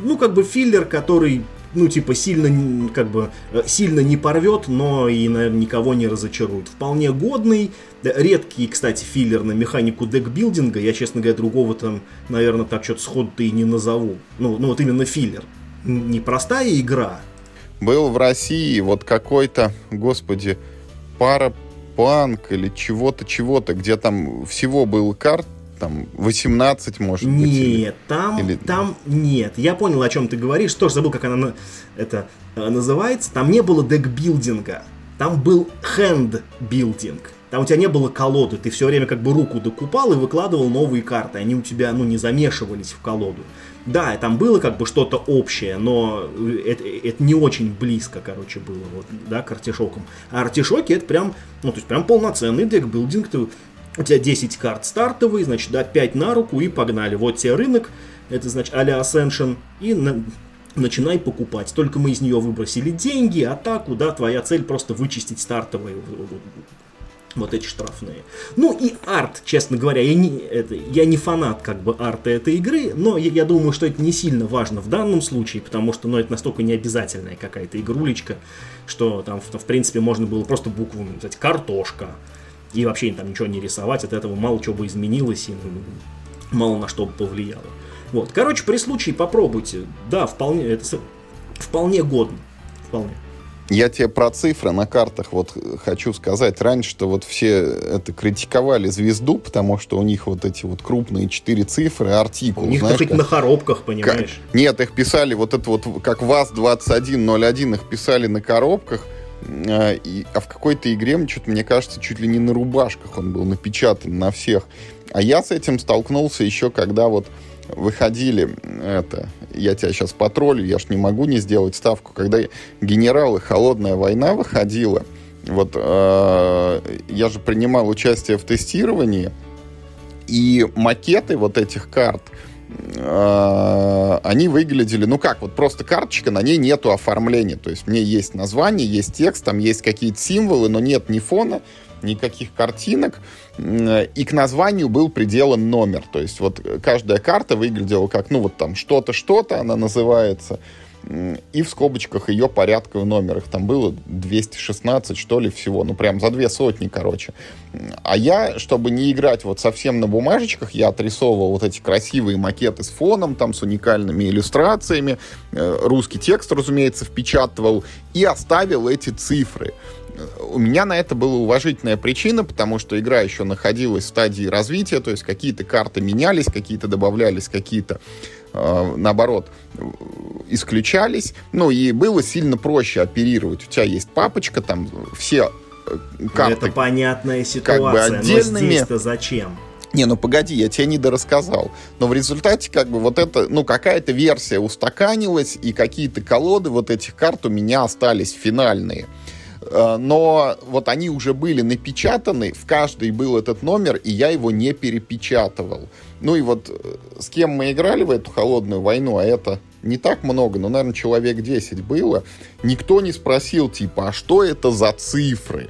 ну, как бы филлер, который ну, типа, сильно, как бы, э, сильно не порвет, но и, наверное, никого не разочарует. Вполне годный, редкий, кстати, филлер на механику декбилдинга. Я, честно говоря, другого там, наверное, так что-то сходу-то и не назову. Ну, ну, вот именно филлер. Непростая игра. Был в России вот какой-то, господи, пара панк или чего-то, чего-то, где там всего был карт там 18, может нет, быть? Нет, там, или... там нет. Я понял, о чем ты говоришь. Тоже забыл, как она это э, называется. Там не было декбилдинга. Там был хендбилдинг. Там у тебя не было колоды, ты все время как бы руку докупал и выкладывал новые карты. Они у тебя, ну, не замешивались в колоду. Да, там было как бы что-то общее, но это, это не очень близко, короче, было, вот, да, к артишокам. А артишоки это прям, ну, то есть прям полноценный декбилдинг, ты у тебя 10 карт стартовые, значит, да, 5 на руку и погнали. Вот тебе рынок, это значит а-ля Ascension, и на, начинай покупать. Только мы из нее выбросили деньги, а так, да, твоя цель просто вычистить стартовые вот эти штрафные. Ну и арт, честно говоря, я не, это, я не фанат как бы арта этой игры, но я, я думаю, что это не сильно важно в данном случае, потому что ну, это настолько необязательная какая-то игрулечка, что там, в, в принципе, можно было просто букву написать «картошка», и вообще там ничего не рисовать, от этого мало чего бы изменилось и мало на что бы повлияло. Вот, короче, при случае попробуйте. Да, вполне, это вполне годно. Вполне. Я тебе про цифры на картах вот хочу сказать. Раньше что вот все это критиковали звезду, потому что у них вот эти вот крупные четыре цифры, артикул. У них знаешь, как... на коробках, понимаешь? Как... Нет, их писали вот это вот, как ВАЗ-2101, их писали на коробках. А, и, а в какой-то игре, что-то, мне кажется, чуть ли не на рубашках он был напечатан на всех. А я с этим столкнулся еще, когда вот выходили, это, я тебя сейчас потроллю, я ж не могу не сделать ставку, когда генералы «Холодная война» выходила, вот э, я же принимал участие в тестировании, и макеты вот этих карт, они выглядели, ну как, вот просто карточка, на ней нету оформления, то есть мне есть название, есть текст, там есть какие-то символы, но нет ни фона, никаких картинок, и к названию был приделан номер. То есть вот каждая карта выглядела как, ну вот там что-то, что-то она называется, и в скобочках ее порядковый номер. Их там было 216, что ли, всего. Ну, прям за две сотни, короче. А я, чтобы не играть вот совсем на бумажечках, я отрисовывал вот эти красивые макеты с фоном, там, с уникальными иллюстрациями. Э, русский текст, разумеется, впечатывал. И оставил эти цифры у меня на это была уважительная причина, потому что игра еще находилась в стадии развития, то есть какие-то карты менялись, какие-то добавлялись, какие-то наоборот исключались. Ну и было сильно проще оперировать. У тебя есть папочка, там все э, карты. Это понятная ситуация. Как бы отдельными. Но здесь-то зачем? Не, ну погоди, я тебе не дорассказал. Но в результате, как бы, вот это, ну, какая-то версия устаканилась, и какие-то колоды вот этих карт у меня остались финальные. Э, но вот они уже были напечатаны, в каждой был этот номер, и я его не перепечатывал. Ну и вот э, с кем мы играли в эту холодную войну, а это не так много, но, наверное, человек 10 было, никто не спросил, типа, а что это за цифры?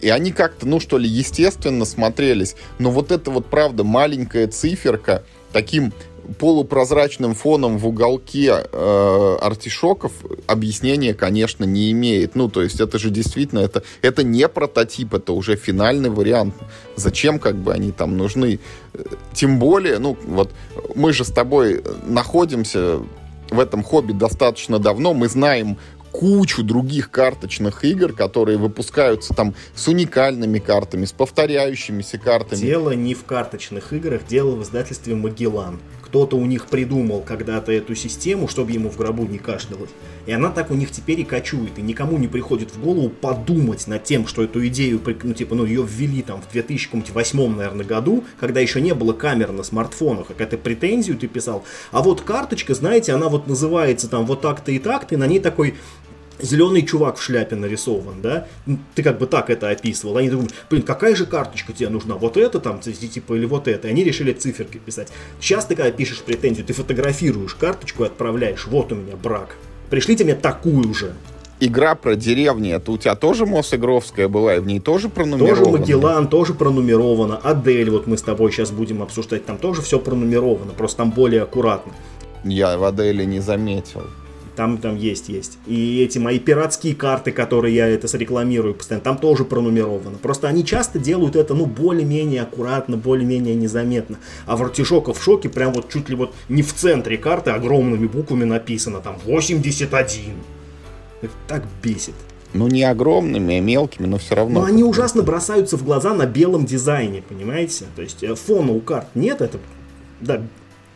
И они как-то, ну что ли, естественно смотрелись. Но вот это вот, правда, маленькая циферка, таким полупрозрачным фоном в уголке э, артишоков объяснения, конечно, не имеет. Ну, то есть это же действительно, это, это не прототип, это уже финальный вариант. Зачем как бы они там нужны? Тем более, ну, вот мы же с тобой находимся в этом хобби достаточно давно, мы знаем кучу других карточных игр, которые выпускаются там с уникальными картами, с повторяющимися картами. Дело не в карточных играх, дело в издательстве Магеллан кто-то у них придумал когда-то эту систему, чтобы ему в гробу не кашлялось. И она так у них теперь и кочует. И никому не приходит в голову подумать над тем, что эту идею, ну, типа, ну, ее ввели там в 2008, наверное, году, когда еще не было камер на смартфонах, как это претензию ты писал. А вот карточка, знаете, она вот называется там вот так-то и так-то, и на ней такой зеленый чувак в шляпе нарисован, да, ты как бы так это описывал, они думают, блин, какая же карточка тебе нужна, вот это там, типа, или вот это, и они решили циферки писать. Сейчас ты когда пишешь претензию, ты фотографируешь карточку и отправляешь, вот у меня брак, пришлите мне такую же. Игра про деревни, это у тебя тоже Мосигровская была, и в ней тоже пронумеровано? Тоже Магеллан, тоже пронумеровано, Адель, вот мы с тобой сейчас будем обсуждать, там тоже все пронумеровано, просто там более аккуратно. Я в Аделе не заметил. Там, там есть, есть. И эти мои пиратские карты, которые я это рекламирую постоянно, там тоже пронумеровано. Просто они часто делают это, ну, более-менее аккуратно, более-менее незаметно. А в Артишока в шоке прям вот чуть ли вот не в центре карты огромными буквами написано, там, 81. Это так бесит. Ну, не огромными, а мелкими, но все равно. Но они ужасно бросаются в глаза на белом дизайне, понимаете? То есть э, фона у карт нет, это да,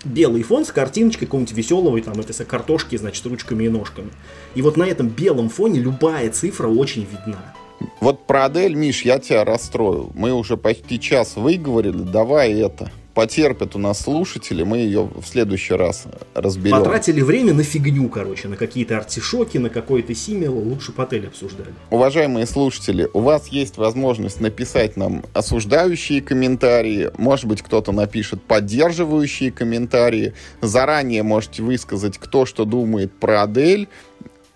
белый фон с картиночкой какого-нибудь веселого, там, это картошки, значит, ручками и ножками. И вот на этом белом фоне любая цифра очень видна. Вот про Адель, Миш, я тебя расстрою. Мы уже почти час выговорили, давай это потерпят у нас слушатели, мы ее в следующий раз разберем. Потратили время на фигню, короче, на какие-то артишоки, на какой-то симил, лучше по отель обсуждали. Уважаемые слушатели, у вас есть возможность написать нам осуждающие комментарии, может быть, кто-то напишет поддерживающие комментарии. Заранее можете высказать, кто что думает про Адель,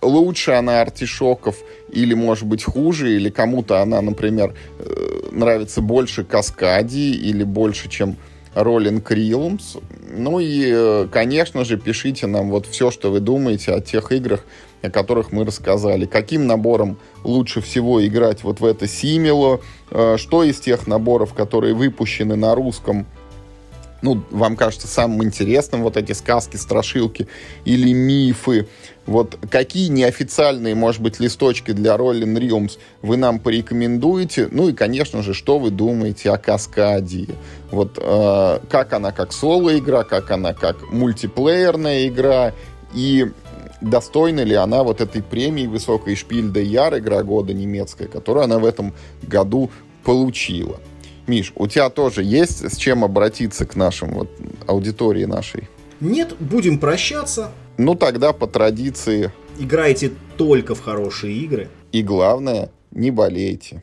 лучше она артишоков или, может быть, хуже, или кому-то она, например, э, нравится больше Каскади или больше, чем Rolling Realms. Ну и, э, конечно же, пишите нам вот все, что вы думаете о тех играх, о которых мы рассказали. Каким набором лучше всего играть вот в это Симило? Э, что из тех наборов, которые выпущены на русском, ну, вам кажется самым интересным вот эти сказки, страшилки или мифы. Вот какие неофициальные, может быть, листочки для Rolling Realms вы нам порекомендуете? Ну и, конечно же, что вы думаете о Каскаде? Вот э, как она как соло-игра, как она как мультиплеерная игра, и достойна ли она вот этой премии высокой Шпиль де Яр, игра года немецкая, которую она в этом году получила. Миш, у тебя тоже есть с чем обратиться к нашим вот аудитории нашей? Нет, будем прощаться. Ну тогда по традиции. Играйте только в хорошие игры. И главное, не болейте.